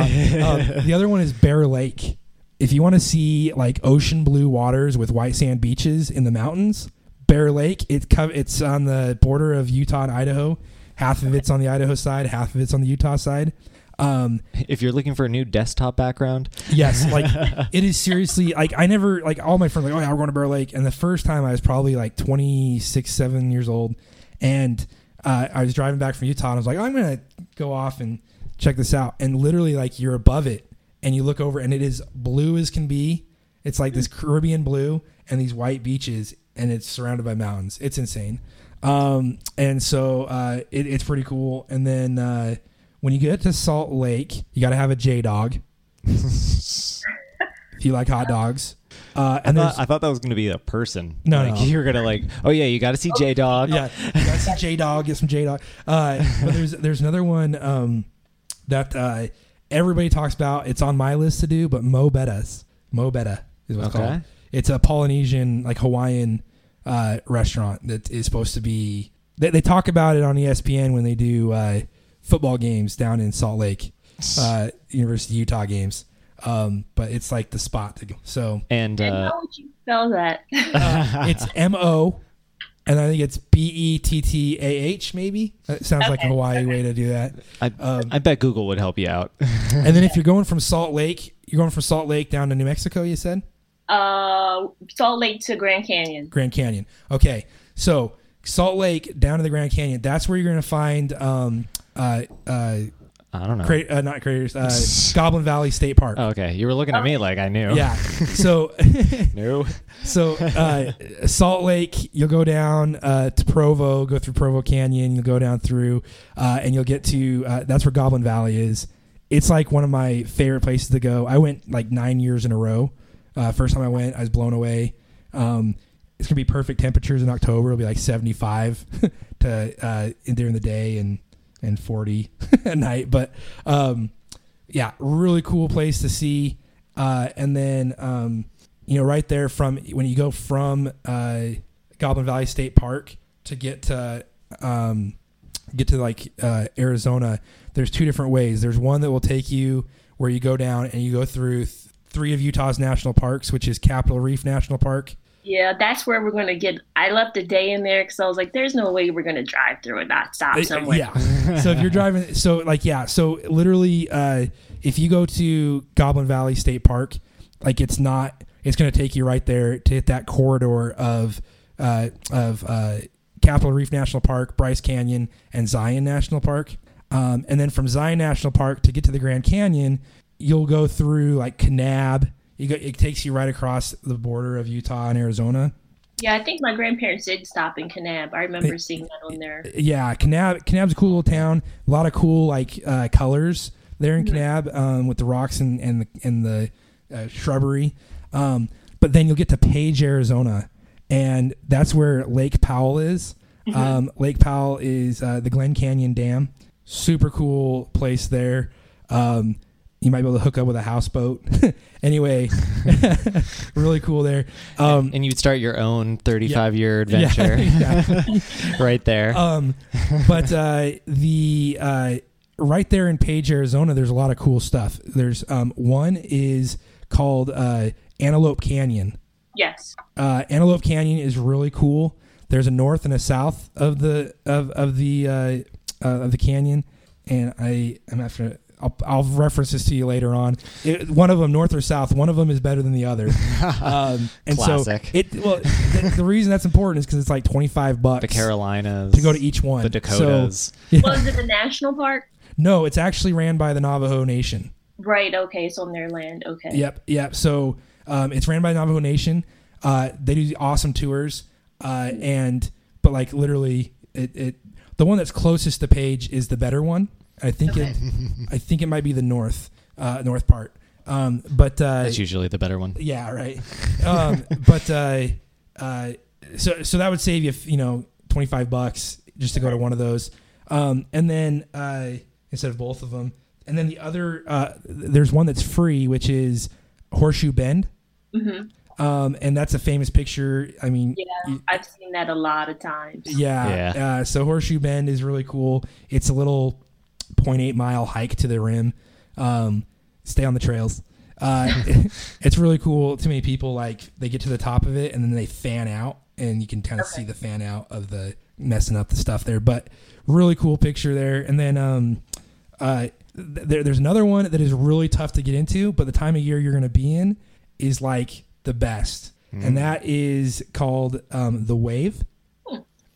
Um, the other one is Bear Lake. If you want to see like ocean blue waters with white sand beaches in the mountains, Bear Lake. It co- it's on the border of Utah and Idaho. Half of it's on the Idaho side, half of it's on the Utah side. Um, if you're looking for a new desktop background, Yes, like (laughs) it is seriously like I never like all my friends like oh yeah we're going to Bear Lake and the first time I was probably like 26 7 years old and uh, I was driving back from Utah and I was like oh, I'm gonna go off and check this out and literally like you're above it and you look over and it is blue as can be it's like this Caribbean blue and these white beaches and it's surrounded by mountains it's insane um, and so uh, it, it's pretty cool and then uh, when you get to Salt Lake you got to have a J Dog if you like hot dogs. Uh, and I thought, I thought that was going to be a person. No, like, no. (laughs) you were going to like, oh yeah, you got to see J Dog. yeah, you got some J Dog, get some J Dog. Uh, but there's there's another one um, that uh, everybody talks about. It's on my list to do, but Mo Betta's Mo Betta is what it's Okay. called. It's a Polynesian like Hawaiian uh, restaurant that is supposed to be. They, they talk about it on ESPN when they do uh, football games down in Salt Lake, uh, University of Utah games. Um, but it's like the spot to go. So And And uh, how would you spell that? (laughs) uh, it's M O, and I think it's B E T T A H. Maybe that sounds like a Okay. Hawaii way to do that. I, Um, I bet Google would help you out. (laughs) and then if you're going from Salt Lake, you're going from Salt Lake down to New Mexico. You said uh, Salt Lake to Grand Canyon. Grand Canyon. Okay, so Salt Lake down to the Grand Canyon. That's where you're going to find um, uh, uh, I don't know. cra- uh, not craters, uh, (laughs) Goblin Valley State Park. Oh, okay, you were looking at me like I knew. Yeah. (laughs) So (laughs) No. So uh, Salt Lake, you'll go down uh, to Provo, go through Provo Canyon, you'll go down through, uh, and you'll get to uh, that's where Goblin Valley is. It's like one of my favorite places to go. I went like nine years in a row. Uh, first time I went, I was blown away. Um, it's gonna be perfect temperatures in October. It'll be like seventy five (laughs) to uh, in during the day and and forty (laughs) at night. But um, yeah, really cool place to see. Uh, and then um, you know, right there from when you go from uh, Goblin Valley State Park to get to um, get to like uh, Arizona, there's two different ways. There's one that will take you where you go down and you go through th- three of Utah's national parks, which is Capitol Reef National Park. Yeah, that's where we're gonna get. I left a day in there because I was like, "There's no way we're gonna drive through and not stop somewhere." Yeah. so if you're (laughs) driving, so like yeah, so literally, uh, if you go to Goblin Valley State Park, like it's not, it's going to take you right there to hit that corridor of uh, of uh, Capitol Reef National Park, Bryce Canyon, and Zion National Park. Um, and then from Zion National Park to get to the Grand Canyon, you'll go through like Kanab. You go, it takes you right across the border of Utah and Arizona. Yeah, I think my grandparents did stop in Kanab. I remember seeing that on there. Yeah, Kanab. Kanab's a cool little town. A lot of cool like uh, colors there in Kanab um, with the rocks and and the and the uh, shrubbery. Um, but then you'll get to Page, Arizona, and that's where Lake Powell is. Um, Lake Powell is uh, the Glen Canyon Dam. Super cool place there. Um, you might be able to hook up with a houseboat. (laughs) anyway, (laughs) really cool there. Um, and you'd start your own 35 year (laughs) adventure yeah, right there. um, but uh, the uh, right there in Page, Arizona, there's a lot of cool stuff. There's um, one is called uh, Antelope Canyon. Yes. Uh, Antelope Canyon is really cool. There's a north and a south of the of of the uh, uh, of the canyon, and I am after. I'll, I'll reference this to you later on. It, one of them, north or south, one of them is better than the other. (laughs) Um, and Classic. so it. Well, the, the reason that's important is because it's like twenty five bucks the Carolinas. to go to each one. The Dakotas. (laughs) So, Well, is it a national park? no, it's actually ran by the Navajo Nation. Right. Okay. It's on their land. Okay. Yep, yep. So um, it's ran by the Navajo Nation. Uh, they do awesome tours, uh, and but like literally, it, it the one that's closest to Page is the better one. I think it, (laughs) I think it might be the north, uh, north part. Um, but uh, That's usually the better one. yeah, right. Um, (laughs) but uh, uh, so so that would save you, you know, twenty five bucks just to go to one of those, um, and then uh, instead of both of them, and then the other uh, there's one that's free, which is Horseshoe Bend, hmm um, and that's a famous picture. I mean, Yeah, I've seen that a lot of times. yeah. Yeah. Uh, so Horseshoe Bend is really cool. It's a little 0.8 mile hike to the rim. Um, stay on the trails. Uh, (laughs) it's really cool. Too many people like they get to the top of it and then they fan out, and you can kind of see the fan out of the messing up the stuff there. But really cool picture there. And then um, uh, th- there, there's another one that is really tough to get into, but the time of year you're going to be in is like the best, and that is called um, the Wave.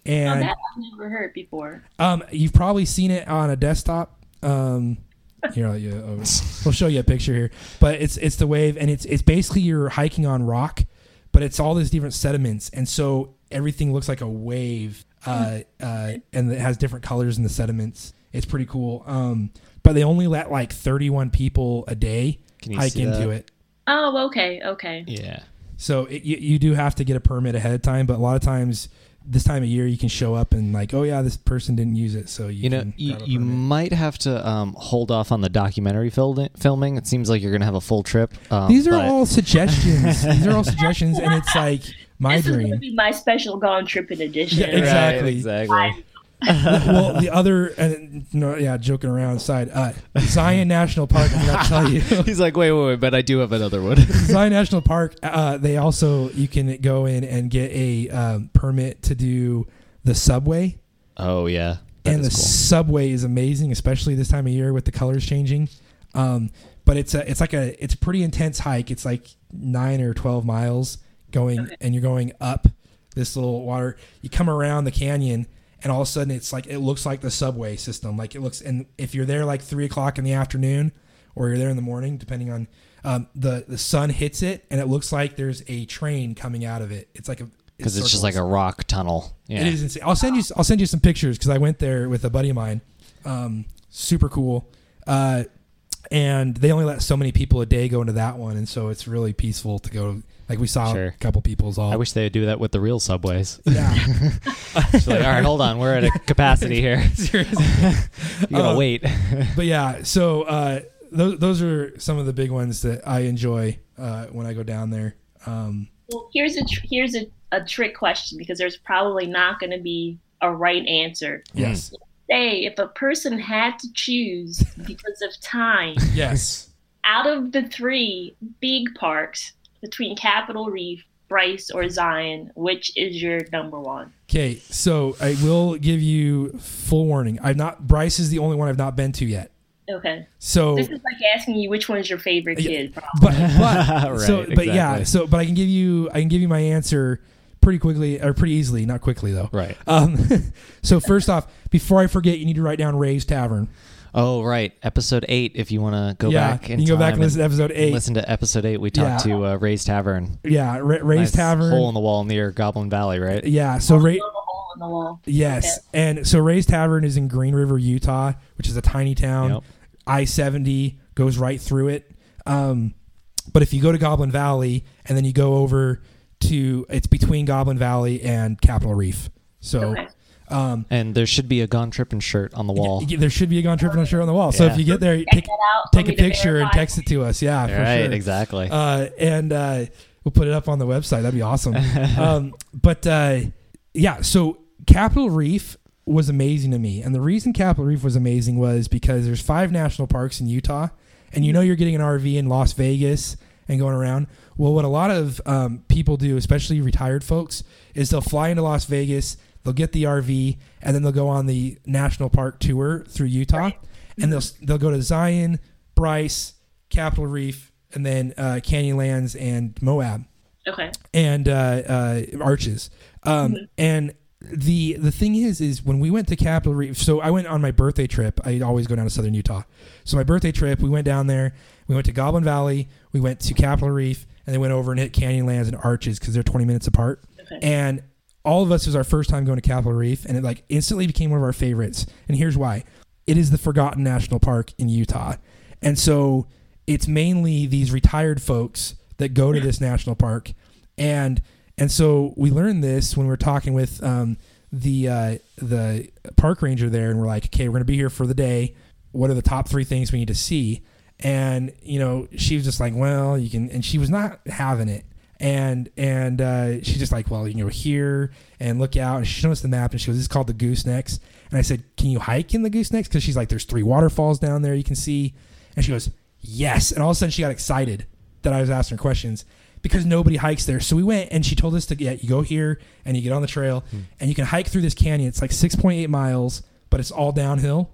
Hmm. Oh, And that I've never heard before. um, you've probably seen it on a desktop. Um, (laughs) here, I'll, yeah, oh, we'll show you a picture here. But it's it's the wave, and it's it's basically you're hiking on rock, but it's all these different sediments, and so everything looks like a wave, uh, uh, and it has different colors in the sediments. It's pretty cool. Um, but they only let like 31 people a day Can you hike into that? it. Oh, okay, okay. Yeah. So it, you, you do have to get a permit ahead of time, but a lot of times this time of year you can show up and like, oh yeah, this person didn't use it, so you, You know, you, you might have to um, hold off on the documentary fil- filming. It seems like you're going to have a full trip. Um, These are but- all suggestions. (laughs) These are all suggestions, and it's like my this is dream. gonna be my special gone tripping edition. Yeah, exactly. Right, exactly. Well, the (laughs) other, and no, yeah, joking around aside, uh, Zion National Park. I'm gonna tell you, (laughs) He's like, wait, wait, wait, but I do have another one. (laughs) Zion National Park. Uh, they also you can go in and get a um, permit to do the subway, oh yeah, that and the is subway is amazing, especially this time of year with the colors changing. Um, but it's a, it's like a, it's a pretty intense hike. It's like nine or twelve miles going, and you're going up this little water. You come around the canyon, and all of a sudden it's like it looks like the subway system. Like it looks, and if you're there like three o'clock in the afternoon, or you're there in the morning, depending on um, the the sun hits it, and it looks like there's a train coming out of it. It's like a because it's just like a rock tunnel. Yeah. it is insane. I'll send you. I'll send you some pictures because I went there with a buddy of mine. Um, super cool. Uh, and they only let so many people a day go into that one, and so it's really peaceful to go. Like we saw Sure. a couple people's all. I wish they would do that with the real subways. (laughs) Yeah. (laughs) It's like, all right, hold on, we're at a (laughs) capacity here. Seriously. You gotta Uh, wait. but yeah, so uh, those those are some of the big ones that I enjoy uh, when I go down there. Um, Well, here's a tr- here's a, a trick question because there's probably not going to be a right answer. yes. Say if a person had to choose because of time Yes. out of the three big parks between Capitol Reef, Bryce, or Zion, which is your number one? Okay, so I will give you full warning. I've not. Bryce is the only one I've not been to yet. Okay, So this is like asking you which one's your favorite Yeah. kid. Probably. but but (laughs) Right, so but yeah so but I can give you I can give you my answer pretty quickly or pretty easily, not quickly though. Right. Um, (laughs) so first off, before I forget, you need to write down Ray's Tavern. Oh, right. Episode eight. If you want to go yeah, back, in you can go back and time listen to episode eight. Listen to episode eight. We talked Yeah. to uh, Ray's Tavern. Yeah, Ray, Ray's Nice Tavern. hole in the wall near Goblin Valley, right? yeah, so Little Ray. hole in the wall. Yes, and so Ray's Tavern is in Green River, Utah, which is a tiny town. Yep. I seventy goes right through it. Um, but if you go to Goblin Valley and then you go over to, it's between Goblin Valley and Capitol Reef. So Okay. Um, And there should be a Gone Trippin' shirt on the wall. y- there should be a Gone Tripping shirt on the wall. So Yeah. if you get there, Check take, that out. take a me to picture and text it to us. Yeah, for right, sure. exactly. uh, and uh, we'll put it up on the website. That'd be awesome. (laughs) um, but uh, yeah, so Capitol Reef was amazing to me, and the reason Capitol Reef was amazing was because there's five national parks in Utah, and you know you're getting an RV in Las Vegas and going around. Well, what a lot of um, people do, especially retired folks, is they'll fly into Las Vegas, they'll get the RV, and then they'll go on the national park tour through Utah, and they'll they'll go to Zion, Bryce, Capitol Reef, and then uh, Canyonlands and Moab Okay. and uh, uh, arches. Um, And the the thing is, is when we went to Capitol Reef. So I went on my birthday trip. I always go down to Southern Utah. So my birthday trip, we went down there. We went to Goblin Valley. We went to Capitol Reef, and then went over and hit Canyonlands and Arches because they're 20 minutes apart. Okay. And all of us was our first time going to Capitol Reef, and it like instantly became one of our favorites. And here's why: it is the forgotten national park in Utah, and so it's mainly these retired folks that go to this (laughs) national park, and and so we learned this when we were talking with um, the uh, the park ranger there, and we're like, okay, we're gonna be here for the day. What are the top three things we need to see? And you know, she was just like, well, you can, and she was not having it and and uh, she's just like, well, you know, here and look out. And she showed us the map, and she goes, "This is called the Goosenecks." And I said, "Can you hike in the Goosenecks?" Because she's like, "There's three waterfalls down there you can see." And she goes, "Yes." And all of a sudden, she got excited that I was asking her questions because nobody hikes there. So we went, and she told us to get you go here and you get on the trail, and you can hike through this canyon. It's like 6.8 miles, but it's all downhill.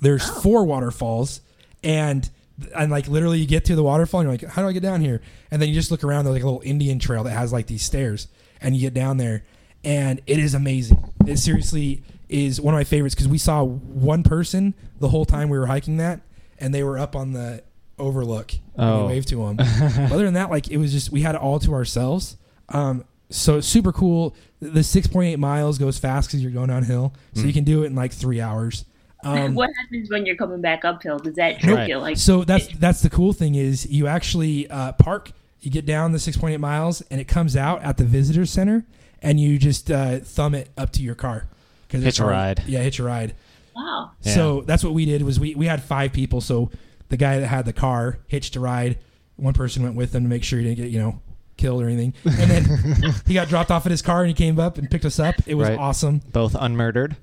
There's four waterfalls, and and like literally you get to the waterfall and you're like, how do I get down here? And then you just look around. There's like a little Indian trail that has like these stairs, and you get down there, and it is amazing. It seriously is one of my favorites because we saw one person the whole time we were hiking that, and they were up on the overlook. And Oh. we waved to them. (laughs) Other than that, like it was just we had it all to ourselves. Um, so super cool. The 6.8 miles goes fast because you're going downhill, so you can do it in like three hours. Um, (laughs) what happens when you're coming back uphill? Does that trip Right. you? Like, so that's that's the cool thing is you actually uh, park. You get down the 6.8 miles, and it comes out at the visitor center, and you just uh, thumb it up to your car. 'Cause it's Hitch a ride. Yeah, hitch a ride. wow. Yeah. So that's what we did. Was we we had five people. So the guy that had the car hitched a ride. One person went with him to make sure he didn't get you know killed or anything. And then (laughs) he got dropped off at his car, and he came up and picked us up. It was Right. awesome. Both unmurdered.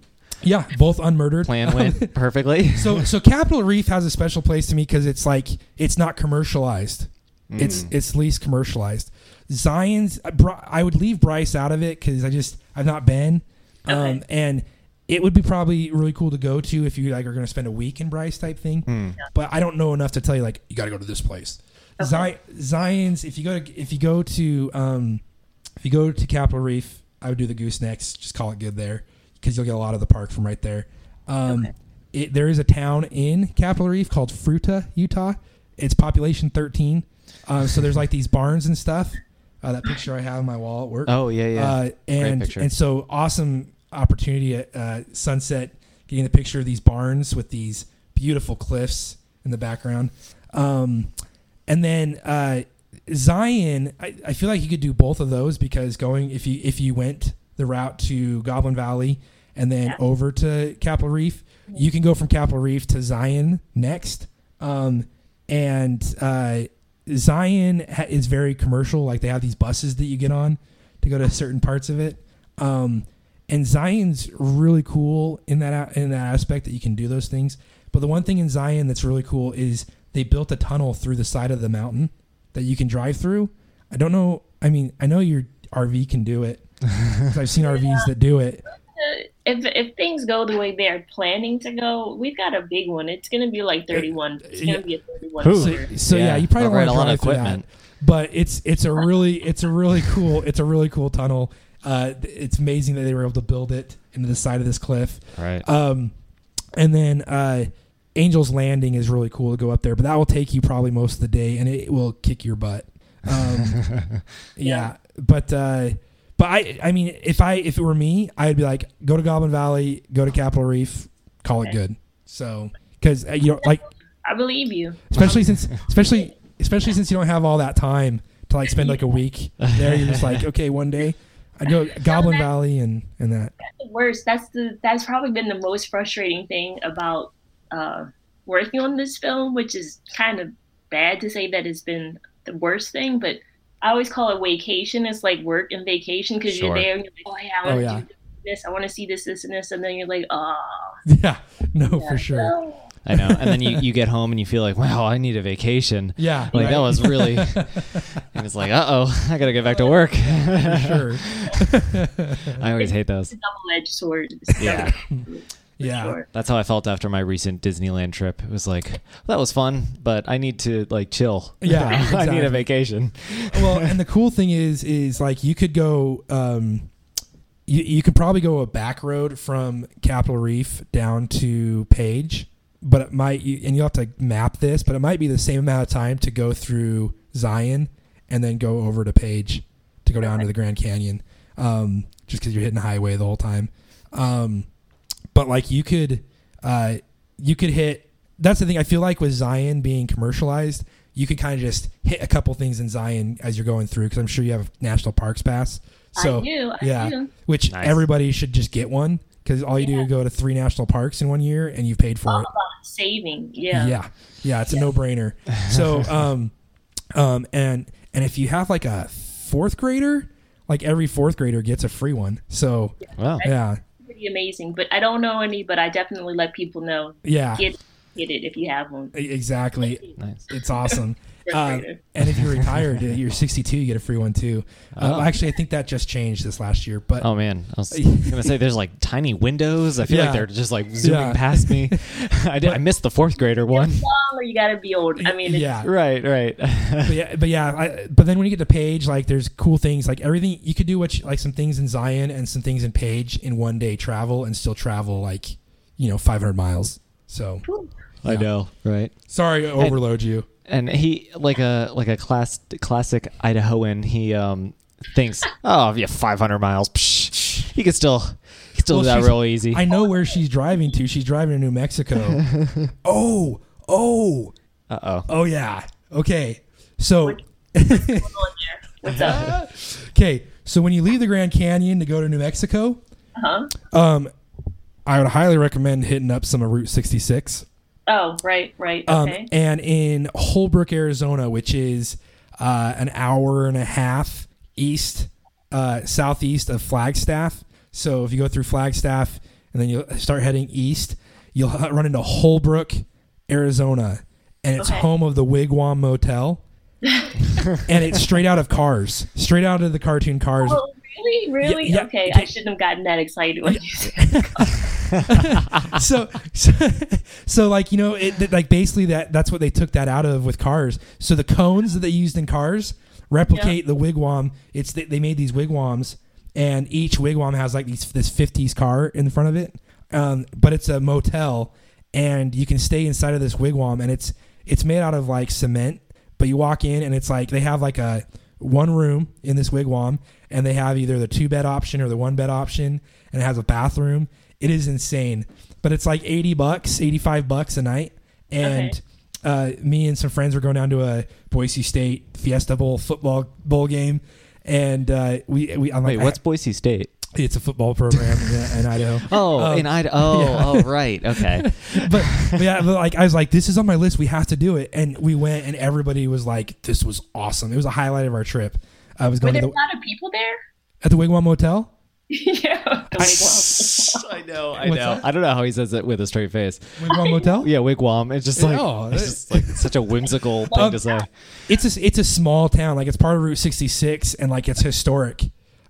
Yeah, both unmurdered. Plan went (laughs) perfectly. So so Capitol Reef has a special place to me because it's like it's not commercialized. It's it's least commercialized. Zion's I would leave Bryce out of it because I just I've not been, um, Okay. and it would be probably really cool to go to if you like are going to spend a week in Bryce type thing. But I don't know enough to tell you like you got to go to this place. Zi- Zion's if you go to if you go to um, if you go to Capitol Reef, I would do the Goose goosenecks. Just call it good there because you'll get a lot of the park from right there. Um, Okay. it, there is a town in Capitol Reef called Fruita, Utah. It's population 13. Uh, so there's like these barns and stuff. Uh, that picture I have on my wall at work. Oh yeah, yeah. Uh, and picture. and so awesome opportunity at uh, sunset, getting the picture of these barns with these beautiful cliffs in the background. Um, and then uh, Zion, I, I feel like you could do both of those because going if you if you went the route to Goblin Valley and then Yeah. over to Capitol Reef, you can go from Capitol Reef to Zion next. Um, and uh, Zion ha- is very commercial. Like they have these buses that you get on to go to certain parts of it. Um, and Zion's really cool in that in that aspect that you can do those things. But the one thing in Zion that's really cool is they built a tunnel through the side of the mountain that you can drive through. I don't know. I mean, I know your RV can do it. 'Cause I've seen RVs that do it. Uh, if if things go the way they're planning to go, we've got a big one. It's gonna be like 31. It's gonna yeah. be a 31. So, so yeah, Yeah, you probably I'll write don't a want lot to of drive through that. equipment. But it's it's a really it's a really cool it's a really cool tunnel. Uh, it's amazing that they were able to build it into the side of this cliff. Right. Um, and then uh, Angel's Landing is really cool to go up there, but that will take you probably most of the day, and it will kick your butt. Um, (laughs) yeah, but uh, but I I mean, if I if it were me, I'd be like, go to Goblin Valley, go to Capitol Reef, call it good. So because you know, like I believe you. especially since especially especially since you don't have all that time to like spend like a week there, you're just like, okay, one day I go (laughs) Goblin that- Valley and and that. The worst. That's the that's probably been the most frustrating thing about uh, working on this film, which is kind of bad to say that it's been the worst thing, but I always call it vacation. It's like work and vacation because Sure. you're there and you're like, oh yeah, I Oh, want to yeah. do this, I want to see this, this, and this, and then you're like, oh, Yeah, no, yeah, for sure. no. I know. And then you, you get home and you feel like, wow, I need a vacation. (laughs) Yeah, Like right. that was really, (laughs) and it's like, uh oh, I gotta get back to work. sure. (laughs) I always hate those. double-edged sword. Yeah. Yeah. Sure. That's how I felt after my recent Disneyland trip. It was like that was fun, but I need to like chill. Yeah, (laughs) I need a vacation. well, and the (laughs) cool thing is, is like you could go, um, you, you could probably go a back road from Capitol Reef down to Page, but it might, and you'll have to map this, but it might be the same amount of time to go through Zion and then go over to Page to go down to the Grand Canyon, um, just because you're hitting the highway the whole time. Um, but like you could, uh, you could hit. That's the thing. I feel like with Zion being commercialized, you could kind of just hit a couple things in Zion as you're going through because I'm sure you have national parks pass. So I do. I yeah, do. which Nice. everybody should just get one because all you do is go to three national parks in one year and you've paid for All it. about saving. Yeah. Yeah, yeah, it's a no brainer. So, (laughs) um, um, and and if you have like a fourth grader, like every fourth grader gets a free one. So Wow. yeah, Pretty amazing. But I don't know any, but I definitely let people know. yeah, Get get it if you have one. exactly. Nice. It's awesome. (laughs) Fourth Uh, and if you're (laughs) retired, you're 62, you get a free one too. Uh, Oh. Actually, I think that just changed this last year. But Oh man, I was (laughs) gonna say there's like tiny windows. I feel Yeah. like they're just like zooming Yeah. past me. (laughs) I did. I missed the fourth grader one. Or you gotta be old. I mean, it's, yeah, Right. Right. but yeah, but yeah, I, but then when you get to Page, like there's cool things, like everything you could do, what you, like some things in Zion and some things in Page in one day travel and still travel like you know 500 miles. So I know. Right. sorry, to overload you. And he like a like a class classic Idahoan. He um thinks, (laughs) oh yeah, 500 miles. Psh, he could still he could still Well, do that real easy. I know where she's driving to. She's driving to New Mexico. (laughs) oh, oh, Uh oh. oh yeah. Okay, so (laughs) what's up? okay, so when you leave the Grand Canyon to go to New Mexico, Huh? um, I would highly recommend hitting up some of Route 66. Oh, right, right. Um, Okay. and in Holbrook, Arizona, which is uh, an hour and a half east, uh, southeast of Flagstaff. So if you go through Flagstaff and then you start heading east, you'll run into Holbrook, Arizona, and it's Okay. home of the Wigwam Motel. (laughs) and it's straight out of Cars, straight out of the cartoon Cars. oh, really? Really? yeah, okay. okay. I shouldn't have gotten that excited when you said (laughs) (laughs) so, so, so like you know, it like basically that that's what they took that out of with cars. So the cones that they used in cars replicate the wigwam. It's they, they made these wigwams, and each wigwam has like these this '50s car in front of it. Um, but it's a motel, and you can stay inside of this wigwam, and it's it's made out of like cement. But you walk in, and it's like they have like a one room in this wigwam, and they have either the two bed option or the one bed option, and it has a bathroom. It is insane, but it's like eighty bucks, eighty five bucks a night, and Okay. uh, me and some friends were going down to a Boise State Fiesta Bowl football bowl game, and uh, we we I'm like, Wait, what's Boise State? it's a football program (laughs) in, in Idaho. Oh, Um, in Idaho. (laughs) Oh, yeah. oh, right. Okay. (laughs) but, but yeah, but like I was like, this is on my list. We have to do it, and we went, and everybody was like, this was awesome. It was a highlight of our trip. I was going. Were going there to a lot of people there? at the Wigwam Motel. (laughs) yeah. The. (laughs) I know. I What's know. that? I don't know how he says it with a straight face. Wigwam Motel. (laughs) Yeah, wigwam. It's just like Oh, it's just like such a whimsical thing to say. it's a it's a small town like it's part of route 66 and like it's historic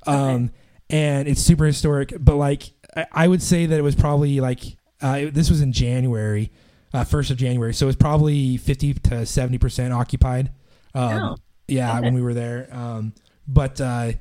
um and it's super historic but like i, I would say that it was probably like uh, it- this was in january uh, 1st of january so it was probably 50 to 70 percent occupied um Oh, yeah okay. when we were there um but uh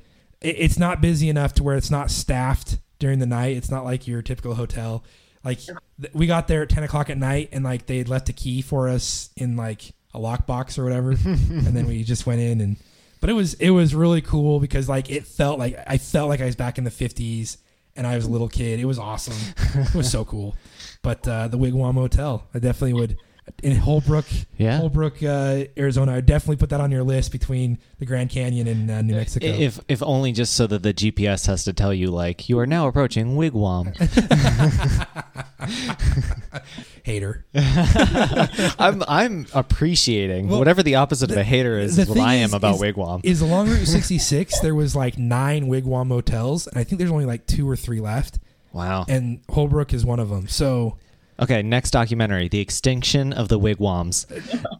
it, it's not busy enough to where it's not staffed during the night. It's not like your typical hotel. Like th- we got there at ten o'clock at night, and like they had left a key for us in like a lockbox or whatever, (laughs) and then we just went in and. But it was it was really cool because like it felt like I felt like I was back in the fifties and I was a little kid. It was awesome. it was so cool. But uh, the Wigwam Hotel, I definitely would. In Holbrook, Yeah. Holbrook, uh, Arizona, I definitely put that on your list between the Grand Canyon and uh, New Mexico. If if only just so that the GPS has to tell you like you are now approaching Wigwam. (laughs) Hater. (laughs) I'm I'm appreciating Well, whatever the opposite of a hater is, the is what I am is- about is- Wigwam. Is along Route (laughs) 66, there was like nine Wigwam motels, and I think there's only like two or three left, wow. and Holbrook is one of them. So Okay, next documentary: the extinction of the Wigwams.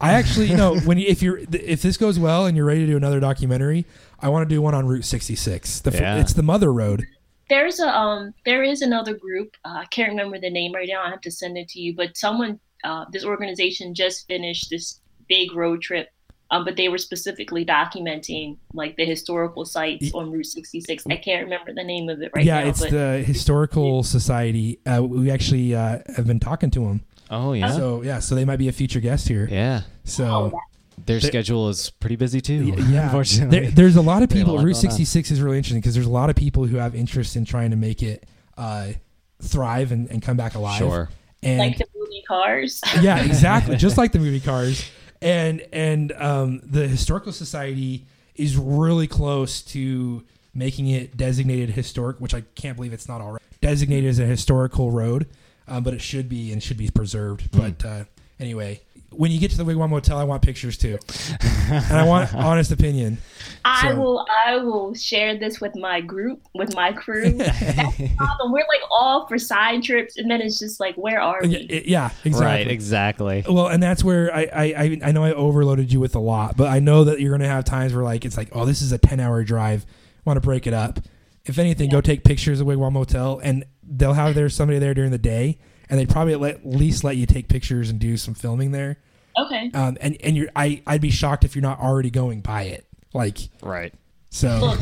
I actually, you know, (laughs) when you, if you're if this goes well and you're ready to do another documentary, I want to do one on Route 66. The, Yeah. It's the Mother Road. There's a um there is another group. Uh, I can't remember the name right now. I have to send it to you. But someone uh, this organization just finished this big road trip. Um, but they were specifically documenting like the historical sites on Route 66. I can't remember the name of it right yeah, now. Yeah, it's but the Historical Society. Uh, we actually uh, have been talking to them. Oh yeah, So yeah, so they might be a future guest here. yeah. So Their schedule is pretty busy too. yeah, (laughs) unfortunately. there, there's a lot of They have a people. lot Route 66 is really interesting because there's a lot of people who have interest in trying to make it uh, thrive and, and come back alive. Sure. And like the movie Cars. yeah, exactly. (laughs) Just like the movie Cars, and and um, the historical society is really close to making it designated historic, which I can't believe it's not already designated as a historical road, um, but it should be and should be preserved. But uh, anyway, when you get to the Wigwam Motel, I want pictures too, and I want (laughs) honest opinion. I So- will I will share this with my group, with my crew. (laughs) That's the problem. We're like all for side trips and then it's just like where are we? it- yeah, exactly. Right, exactly. Well, and that's where I, I I I know I overloaded you with a lot, but I know that you're gonna have times where like it's like, oh, this is a ten hour drive. Want to break it up? If anything, go take pictures of Wigwam Motel, and they'll have there somebody there during the day, and they'd probably let, at least let you take pictures and do some filming there. Okay. Um, and and you're I I'd be shocked if you're not already going by it. Like Right. so. Look,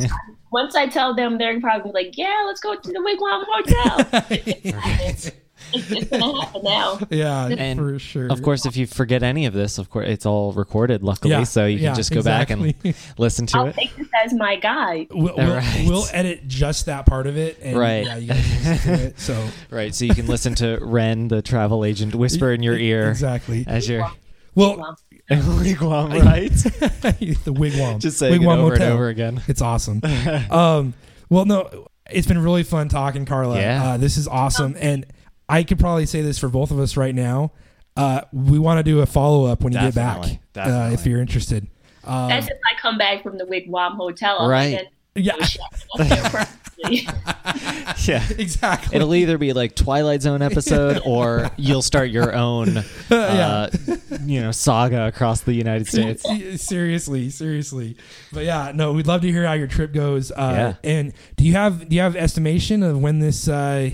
once I tell them they're probably like, Yeah, let's go to the Wigwam Hotel. (laughs) (laughs) (laughs) it's, it's gonna happen now. (laughs) yeah, And for sure. Of course, if you forget any of this, of course, it's all recorded, luckily, Yeah, so you can just go back and (laughs) listen to I'll it. take this as my guide. We'll, we'll, Right. we'll edit just that part of it, and Right. yeah, you guys listen to it. (laughs) So Right, so you can listen to Ren, the travel agent, whisper in your ear exactly. as you're Well, Wigwam, right? the wigwam. Just saying wigwam it over Motel. and over again. It's awesome. um, well, no, it's been really fun talking, Carla. Yeah. Uh, this is awesome, and I could probably say this for both of us right now. Uh, we want to do a follow up when you get back, Definitely, uh, if you're interested. Um, That's if I come back from the Wigwam Hotel. Right. Yeah. (laughs) (laughs) Yeah. exactly. It'll either be like Twilight Zone episode (laughs) or you'll start your own, uh, you know, saga across the United States. seriously, seriously. But yeah, no, we'd love to hear how your trip goes. Uh, Yeah. And do you have do you have estimation of when this uh,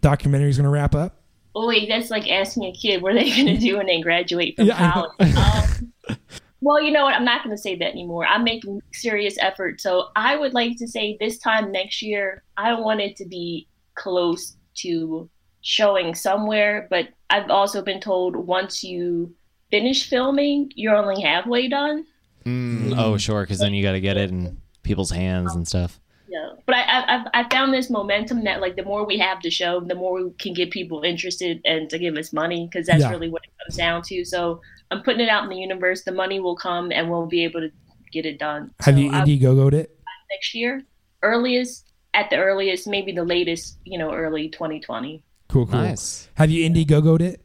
documentary is going to wrap up? Oh wait, that's like asking a kid what are they going to do when they graduate from (laughs) Yeah, college. Um, well, you know what? I'm not going to say that anymore. I'm making serious effort. So I would like to say this time next year, I want it to be close to showing somewhere. But I've also been told once you finish filming, you're only halfway done. Mm, oh, sure, because then you got to get it in people's hands and stuff. Yeah, but I, I I've I found this momentum that like the more we have to show, the more we can get people interested and to give us money because that's Yeah. really what it comes down to. So I'm putting it out in the universe. The money will come, and we'll be able to get it done. Have So you I- Indiegogoed it? next year? Earliest, at the earliest, maybe the latest. You know, early 2020. Cool, cool. Nice. Have you Indiegogoed it?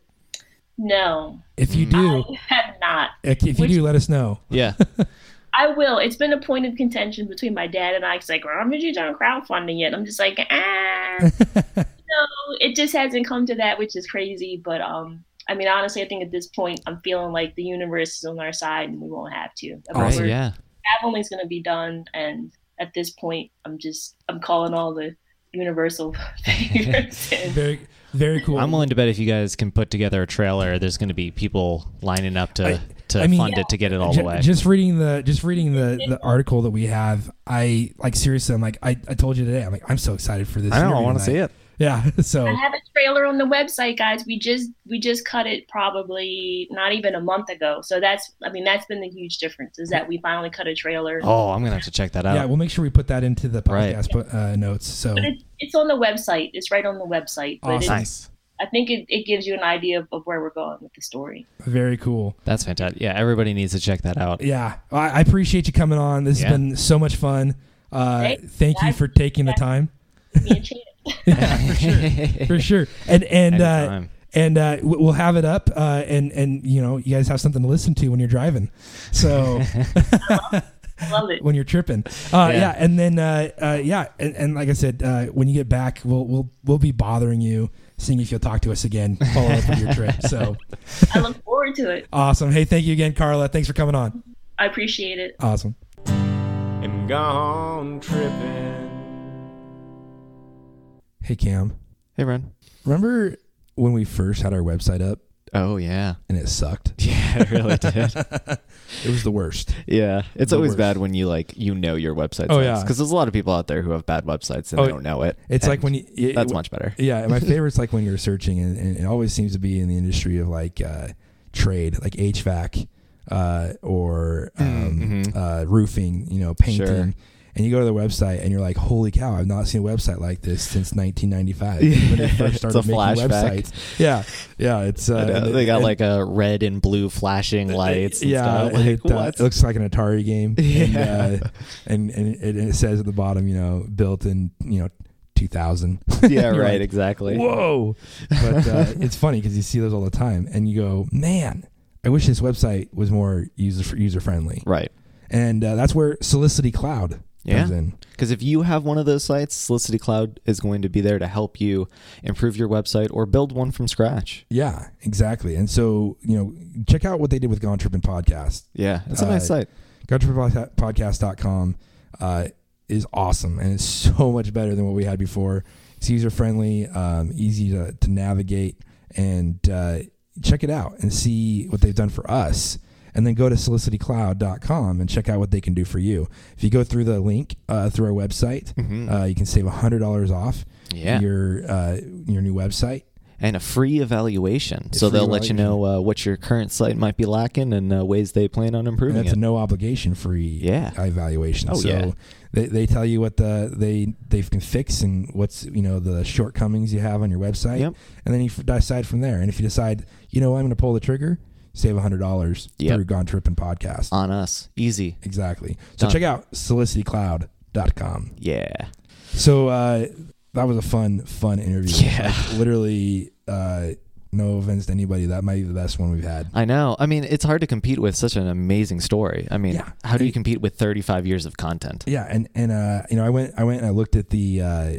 No, If you mm. do, I have not. if if you Which- do, let us know. Yeah. (laughs) I will. It's been a point of contention between my dad and I. It's like, well, haven't you done crowdfunding yet? I'm just like, ah. (laughs) no, it just hasn't come to that, which is crazy. But um, I mean, honestly, I think at this point, I'm feeling like the universe is on our side, and we won't have to. I mean, Right. Awesome. we're- Yeah. traveling's going to be done, and at this point, I'm just I'm calling all the universal (laughs) favors (laughs) in. Very, very cool. I'm willing to bet if you guys can put together a trailer, there's going to be people lining up to I- to to I mean- fund it to get it all Ju- the way. Just reading the just reading the the article that we have, I like seriously. I'm like I, I told you today. I'm like I'm so excited for this. I know. I want to see it. Yeah. (laughs) So I have a trailer on the website, guys. We just we just cut it probably not even a month ago. So that's I mean that's been the huge difference is that we finally cut a trailer. Oh, I'm gonna have to check that out. yeah, we'll make sure we put that into the Right. podcast uh, notes. So But it, it's on the website. It's right on the website. But Awesome. it's, nice. I think it, it gives you an idea of, of where we're going with the story. very cool. That's fantastic. Yeah, everybody needs to check that out. Yeah, I, I appreciate you coming on. This Yeah. has been so much fun. Uh, Hey, thank you for taking the time. Me and Shannon. (laughs) (laughs) yeah, for sure, for sure. And and uh, and uh, we- we'll have it up. Uh, and and you know, you guys have something to listen to when you're driving. So. (laughs) Love it. when you're tripping. Uh, yeah. Yeah. and then uh, uh, yeah, and, and like I said, uh, when you get back, we'll we'll we'll be bothering you, seeing if you'll talk to us again, follow up with your trip. So (laughs) I look forward to it. awesome! Hey, thank you again, Carla. Thanks for coming on. I appreciate it. Awesome. am gone tripping. Hey, Cam. Hey, Ren. Remember when we first had our website up Oh yeah. and it sucked? (laughs) Yeah, it really did. (laughs) It was the worst. Yeah, it's The always worst. bad when you like you know your website. Oh, yeah. because there's a lot of people out there who have bad websites and Oh, they don't know it. It's like when you. it- that's it- much better. Yeah, my (laughs) favorite's like when you're searching, and, and it always seems to be in the industry of like uh, trade, like HVAC uh, or um, Mhm. uh, roofing, you know, painting. Sure. And you go to the website and you're like, "Holy cow! I've not seen a website like this since 1995." when they first (laughs) It's started a making flashback. websites. Yeah, yeah, it's uh, know, they got and- like a red and blue flashing lights. And yeah, stuff. Like, it, uh, what? it looks like an Atari game. (laughs) Yeah. and, uh, and and it, and it says at the bottom, you know, built in you know 2000. (laughs) yeah, right. like, exactly. Whoa! But uh, it's funny because you see those all the time, and you go, "Man, I wish this website was more user user friendly." Right. And uh, that's where Solicity Cloud Yeah. Because if you have one of those sites, Solicity Cloud is going to be there to help you improve your website or build one from scratch. Yeah, exactly. And so you know, check out what they did with Gone Tripping Podcast. Yeah, it's a nice Uh, site. GoTrippingPodcast.com uh, is awesome, and it's (laughs) so much better than what we had before. It's user friendly, um, easy to, to navigate, and uh, check it out and see what they've done for us. And then go to solicitycloud.com and check out what they can do for you. If you go through the link uh, through our website, Mhm. uh, you can save hundred dollars off Yeah. your uh, your new website. and a free evaluation. A so free they'll let you know uh, what your current site might be lacking and uh, ways they plan on And improving that's it. a no obligation free Yeah. evaluation. Oh, so yeah. they, they tell you what the they they can fix and what's you know the shortcomings you have on your website, Yep. and then you f- decide from there. And if you decide, you know, I'm going to pull the trigger, save hundred dollars Yep. through Gone Tripping podcast. on us. Easy. exactly. So Done. check out solicitycloud.com. Yeah. So uh, that was a fun fun interview. Yeah. Like, literally. Uh, no offense to anybody, that might be the best one we've had. I know. I mean, it's hard to compete with such an amazing story. I mean, Yeah. how do you compete with 35 years of content? Yeah, and and uh, you know, I went I went and I looked at the uh,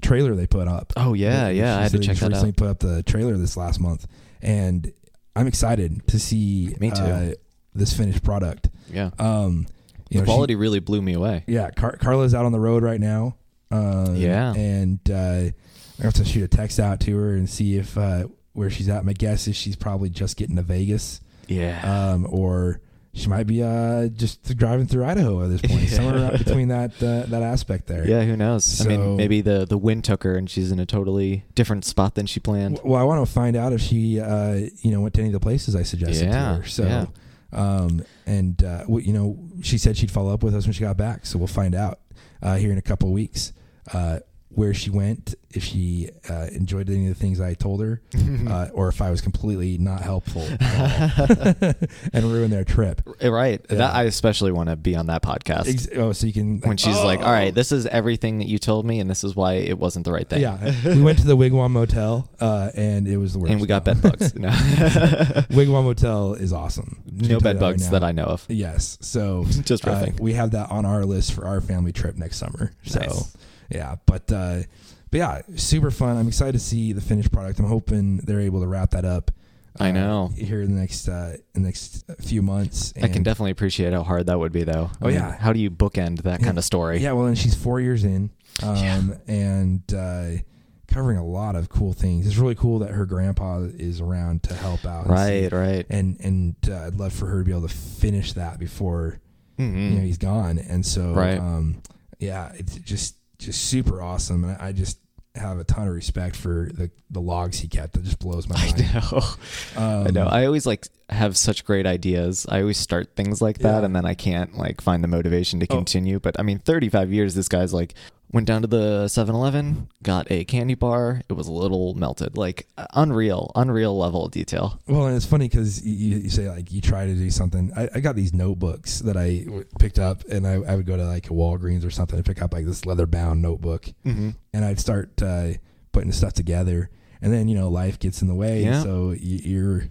trailer they put up. Oh, yeah, yeah, I had to check that recently out. Put up the trailer this last month, and I'm excited to see Me too. Uh, this finished product. Yeah. Um, the know, she- quality really blew me away. yeah, Car- Carla's out on the road right now. Um, Yeah. and uh, I have to shoot a text out to her and see if uh, where she's at. My guess is she's probably just getting to Vegas, Yeah. um, or she might be uh, just driving through Idaho at this point, (laughs) somewhere between that uh, that aspect there. yeah, who knows? I mean, maybe the the wind took her and she's in a totally different spot than she planned. Well, I want to find out if she, uh, you know, went to any of the places I suggested Yeah, to her. So, yeah. um, and uh, w- you know, she said she'd follow up with us when she got back. So we'll find out uh, here in a couple of weeks uh, where she went, if she uh, enjoyed any of the things I told her, (laughs) uh, or if I was completely not helpful (laughs) and ruined their trip. right. Yeah. That I especially want to be on that podcast. Ex- oh, so you can when she's like, oh. "All right, this is everything that you told me, and this is why it wasn't the right thing." Yeah, we went to the Wigwam Motel, uh, and it was the worst. and we got bed (laughs) bugs. No, Wigwam Motel is awesome. no bed bugs that I know of. Yes. So Just uh, we have that on our list for our family trip next summer. So Nice. Yeah, but uh, but yeah, super fun. I'm excited to see the finished product. I'm hoping they're able to wrap that up. I uh, know. here in the next uh, in the next few months. I can definitely appreciate how hard that would be, though. I Oh, mean, yeah. How do you bookend that Yeah. kind of story? Yeah, well, and she's four years in, um, Yeah. and uh, covering a lot of cool things. It's really cool that her grandpa is around to help out. and Right, see- right. And and uh, I'd love for her to be able to finish that before Mhm. you know he's gone. And so, Right. um, yeah, it's just just super awesome. And I just have a ton of respect for the the logs he kept. That just blows my mind. I know. Um, I know. I always like have such great ideas. I always start things like that Yeah. and then I can't like find the motivation to Oh. continue. But I mean, 35 years, this guy's like went down to the 7 Eleven, got a candy bar. It was a little melted. Like unreal, unreal level of detail. Well, and it's funny because you, you say like you try to do something. I, I got these notebooks that I w- picked up, and I, I would go to like a Walgreens or something and pick up like this leather bound notebook, Mm-hmm. and I'd start uh, putting stuff together, and then you know life gets in the way, Yeah. so you, you're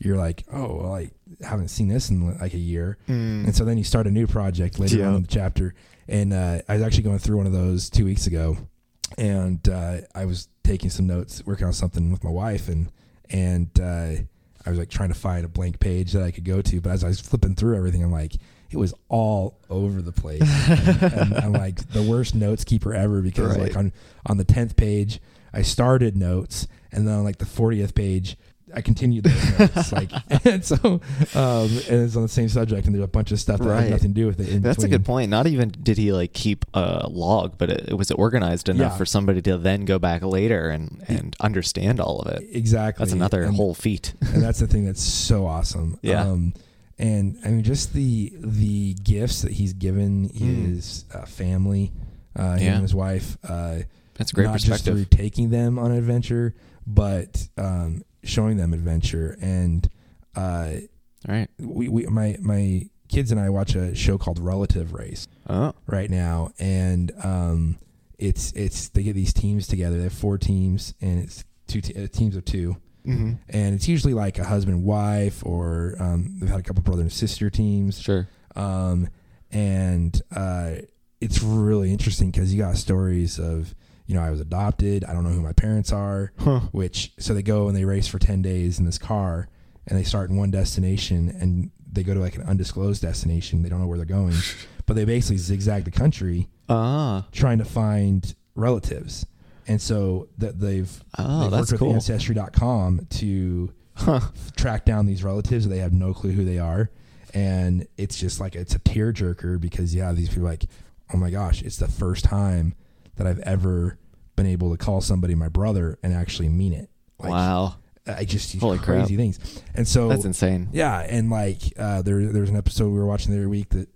you're like, oh, well, I haven't seen this in like a year, Mm. and so then you start a new project later Yeah. on in the chapter. And uh, I was actually going through one of those two weeks ago, and uh, I was taking some notes, working on something with my wife, and and uh, I was like trying to find a blank page that I could go to. But as I was flipping through everything, I'm like, it was all over the place. and, I'm like the worst notes keeper ever because Right. like on on the tenth page, I started notes, and then on like the fortieth page. I continued those notes, like, and (laughs) (laughs) so, um, and it's on the same subject, and there's a bunch of stuff that Right. has nothing to do with it. That's a good point. Not even did he like keep a log, but it, it was organized enough Yeah. for somebody to then go back later and, and understand all of it. Exactly. That's another and, whole feat. (laughs) and that's the thing that's so awesome. Yeah. Um, and I mean, just the the gifts that he's given Mm. his uh, family, uh, him Yeah. and his wife. Uh, That's a great not just through taking them on an adventure, but um, showing them adventure. And uh, right. we, we, my my kids and I watch a show called Relative Race Oh. right now, and um, it's it's they get these teams together. They have four teams, and it's two te- uh, teams of two Mm-hmm. and it's usually like a husband and wife or um, they've had a couple brother and sister teams Sure. um, and uh, it's really interesting because you got stories of you know i was adopted i don't know who my parents are Huh. which so they go and they race for 10 days in this car and they start in one destination and they go to like an undisclosed destination they don't know where they're going (laughs) but they basically zigzag the country Ah. trying to find relatives and so that they've Oh, they've that's worked cool. with ancestry.com to Huh. track down these relatives they have no clue who they are and it's just like it's a tearjerker because yeah, these people like oh my gosh it's the first time that i've ever been able to call somebody my brother and actually mean it like wow. i just these Holy crap. crazy things and so That's insane. yeah, and like uh, there, there was an episode we were watching the other week that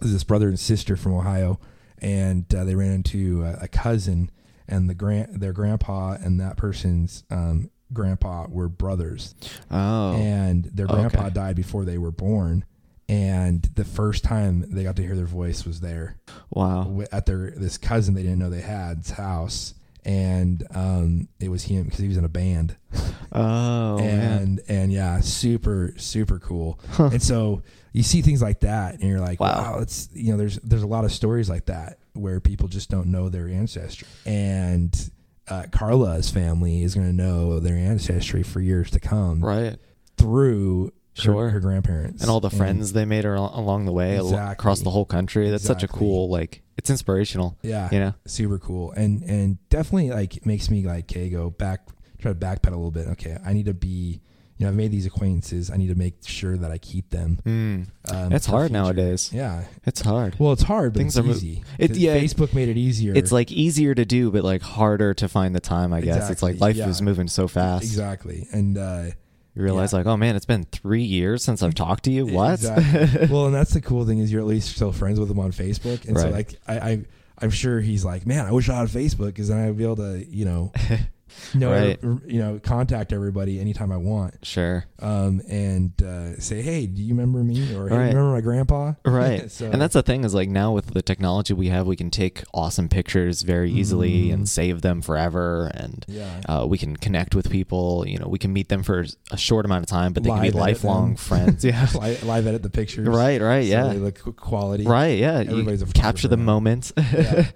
this brother and sister from Ohio, and uh, they ran into a, a cousin, and the grand their grandpa and that person's um, grandpa were brothers, Oh. and their Okay. grandpa died before they were born, and the first time they got to hear their voice was there wow. at their this cousin they didn't know they had's house. And um, it was him because he was in a band (laughs) Oh man. and and yeah, super super cool. And so you see things like that, and you're like, Wow. wow, it's you know, there's there's a lot of stories like that where people just don't know their ancestry, and uh, Carla's family is going to know their ancestry for years to come Right. through Sure. her, grandparents And all the friends they made are along the way al- Exactly. across the whole country. That's such a cool like. It's inspirational. Yeah, You know. super cool, and and definitely like makes me like, okay, go back, try to backpedal a little bit. Okay, I need to be. You know, I've made these acquaintances. I need to make sure that I keep them. Mm. Um, It's hard nowadays. Yeah, It's hard. Well, it's hard, but Things it's are easy. It- yeah, Facebook made it easier. It's like easier to do, but like harder to find the time. I guess it's like life yeah. is moving so fast. exactly, and uh, You realize Yeah. like, oh man, it's been three years since I've talked to you. (laughs) What? Exactly. (laughs) well, and that's the cool thing is you're at least still friends with him on Facebook, and so like I, I I'm sure he's like, man, I wish I had Facebook because then I'd be able to you know (laughs) know Right. you know contact everybody anytime I want, sure. um, and uh, say, hey, do you remember me or hey, Right. you remember my grandpa? (laughs) Right. (laughs) so, and that's the thing is like now with the technology we have, we can take awesome pictures very easily Mhm. and save them forever. And yeah. uh, we can connect with people. You know, we can meet them for a short amount of time, but they can be lifelong them. (laughs) friends. Yeah. live, live edit the pictures. right. Right. so yeah. they look quality. Right. Yeah. Everybody's a capture the moments. Yeah.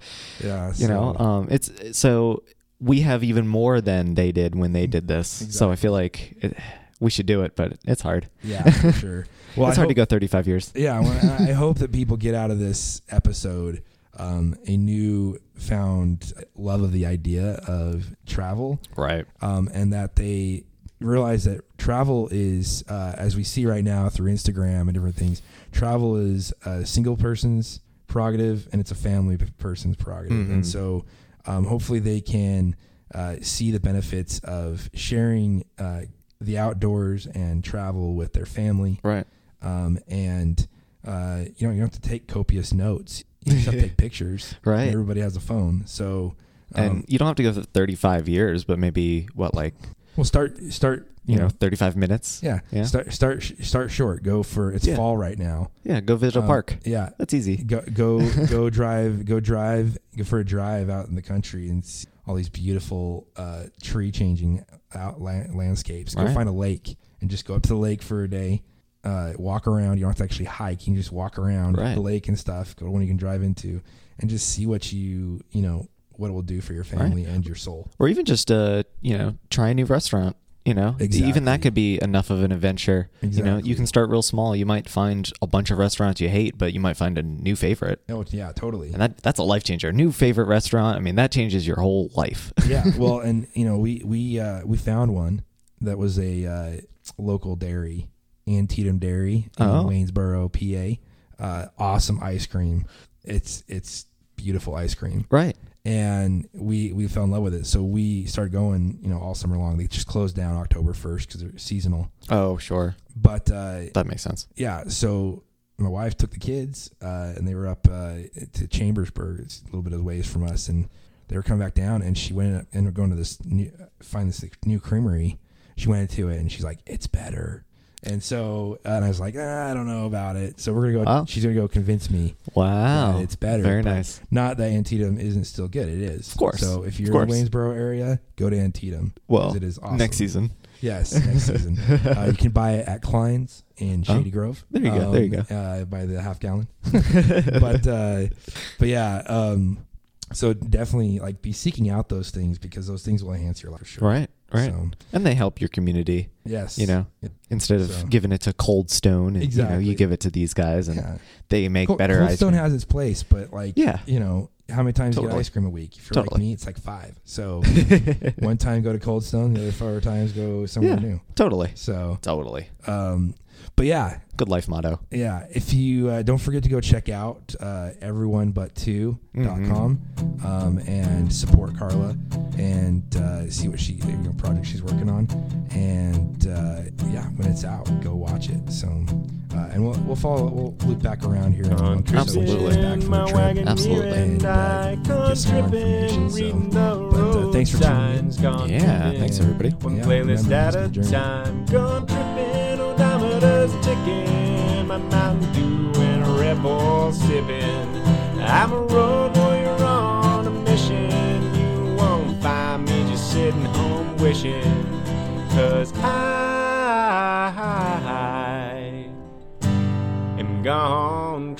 Yeah. you know, um, it's so we have even more than they did when they did this. So I feel like it, we should do it, but it's hard. yeah, (laughs) for sure. Well, it's I hard to go 35 years. Yeah, (laughs) I hope that people get out of this episode um, a new found love of the idea of travel, Right. um, and that they realize that travel is, uh, as we see right now through Instagram and different things, travel is a single person's prerogative and it's a family person's prerogative. Mhm. And so um, hopefully they can uh, see the benefits of sharing uh, the outdoors and travel with their family. Right. Um, and uh, you know, you don't have to take copious notes. You just have to take (laughs) pictures. Right. Everybody has a phone. So, um, And you don't have to go for 35 years, but maybe what, like, we'll start, start, you know, 35 minutes? Yeah. Yeah. Start start start short. Go for it's Yeah. fall right now. Yeah. Go visit a Um, park. Yeah. That's easy. Go go (laughs) go drive go drive go for a drive out in the country and see all these beautiful uh, tree changing out la- landscapes. Go Right. find a lake and just go up to the lake for a day. Uh, walk around. You don't have to actually hike. You can just walk around Right. the lake and stuff. Go to one you can drive into and just see what you you know what it will do for your family and your soul. Or even just, uh, you know, try a new restaurant. You know, even that could be enough of an adventure. You know, you can start real small. You might find a bunch of restaurants you hate, but you might find a new favorite. Oh yeah, totally. And that that's a life changer. New favorite restaurant. I mean, that changes your whole life. yeah (laughs) well and you know we we uh we found one that was a uh local dairy antietam dairy in Oh. waynesboro pa uh awesome ice cream it's it's beautiful ice cream right. And we we fell in love with it. So we started going you know all summer long. They just closed down october 1st because they're seasonal. Oh, sure. but uh That makes sense. yeah so my wife took the kids uh, and they were up uh, to chambersburg. It's a little bit of ways from us and they were coming back down and she went up and going to this new find this new creamery. She went into it and she's like it's better and so and i was like ah, i don't know about it so we're gonna go Wow. she's gonna go convince me Wow. that it's better Very nice. not that antietam isn't still good it is Of course. so if you're in the waynesboro area go to Antietam. Well, it is awesome Next season. Yes, next season. (laughs) Uh, you can buy it at Klein's in Oh, Shady Grove. there you go, there you Um, Uh, by the half gallon. (laughs) but uh, but yeah, um, so definitely like be seeking out those things because those things will enhance your life for sure. Right. Right. So, and they help your community. yes. You know, It- instead of So- giving it to Cold Stone, and, you know, Exactly. you give it to these guys, and yeah. they make Cold, better Cold ice Stone cream. has its place, but like Yeah. you know, how many times you get ice cream a week? If you're like me, it's like five. So (laughs) one time go to Cold Stone, the other four times go somewhere Yeah. new. totally. So, Totally. um, but yeah, Good life motto. Yeah, if you uh, don't forget to go check out uh, everyonebut2.com um, and support Carla and uh, see what she you know, project she's working on. And uh, yeah, when it's out, go watch it. So uh, and we'll we'll follow we'll loop back around here in a month so Absolutely. back from the trip. Absolutely. And uh, get some more information. So, but uh, thanks for tuning in. Yeah. Thanks, everybody. One Yeah, playlist remember, at a time. Gone tripping, ticking. My Mountain Dew and a Red Bull sipping. I'm a road warrior on a mission. You won't find me just sitting home wishing. Cause I am gone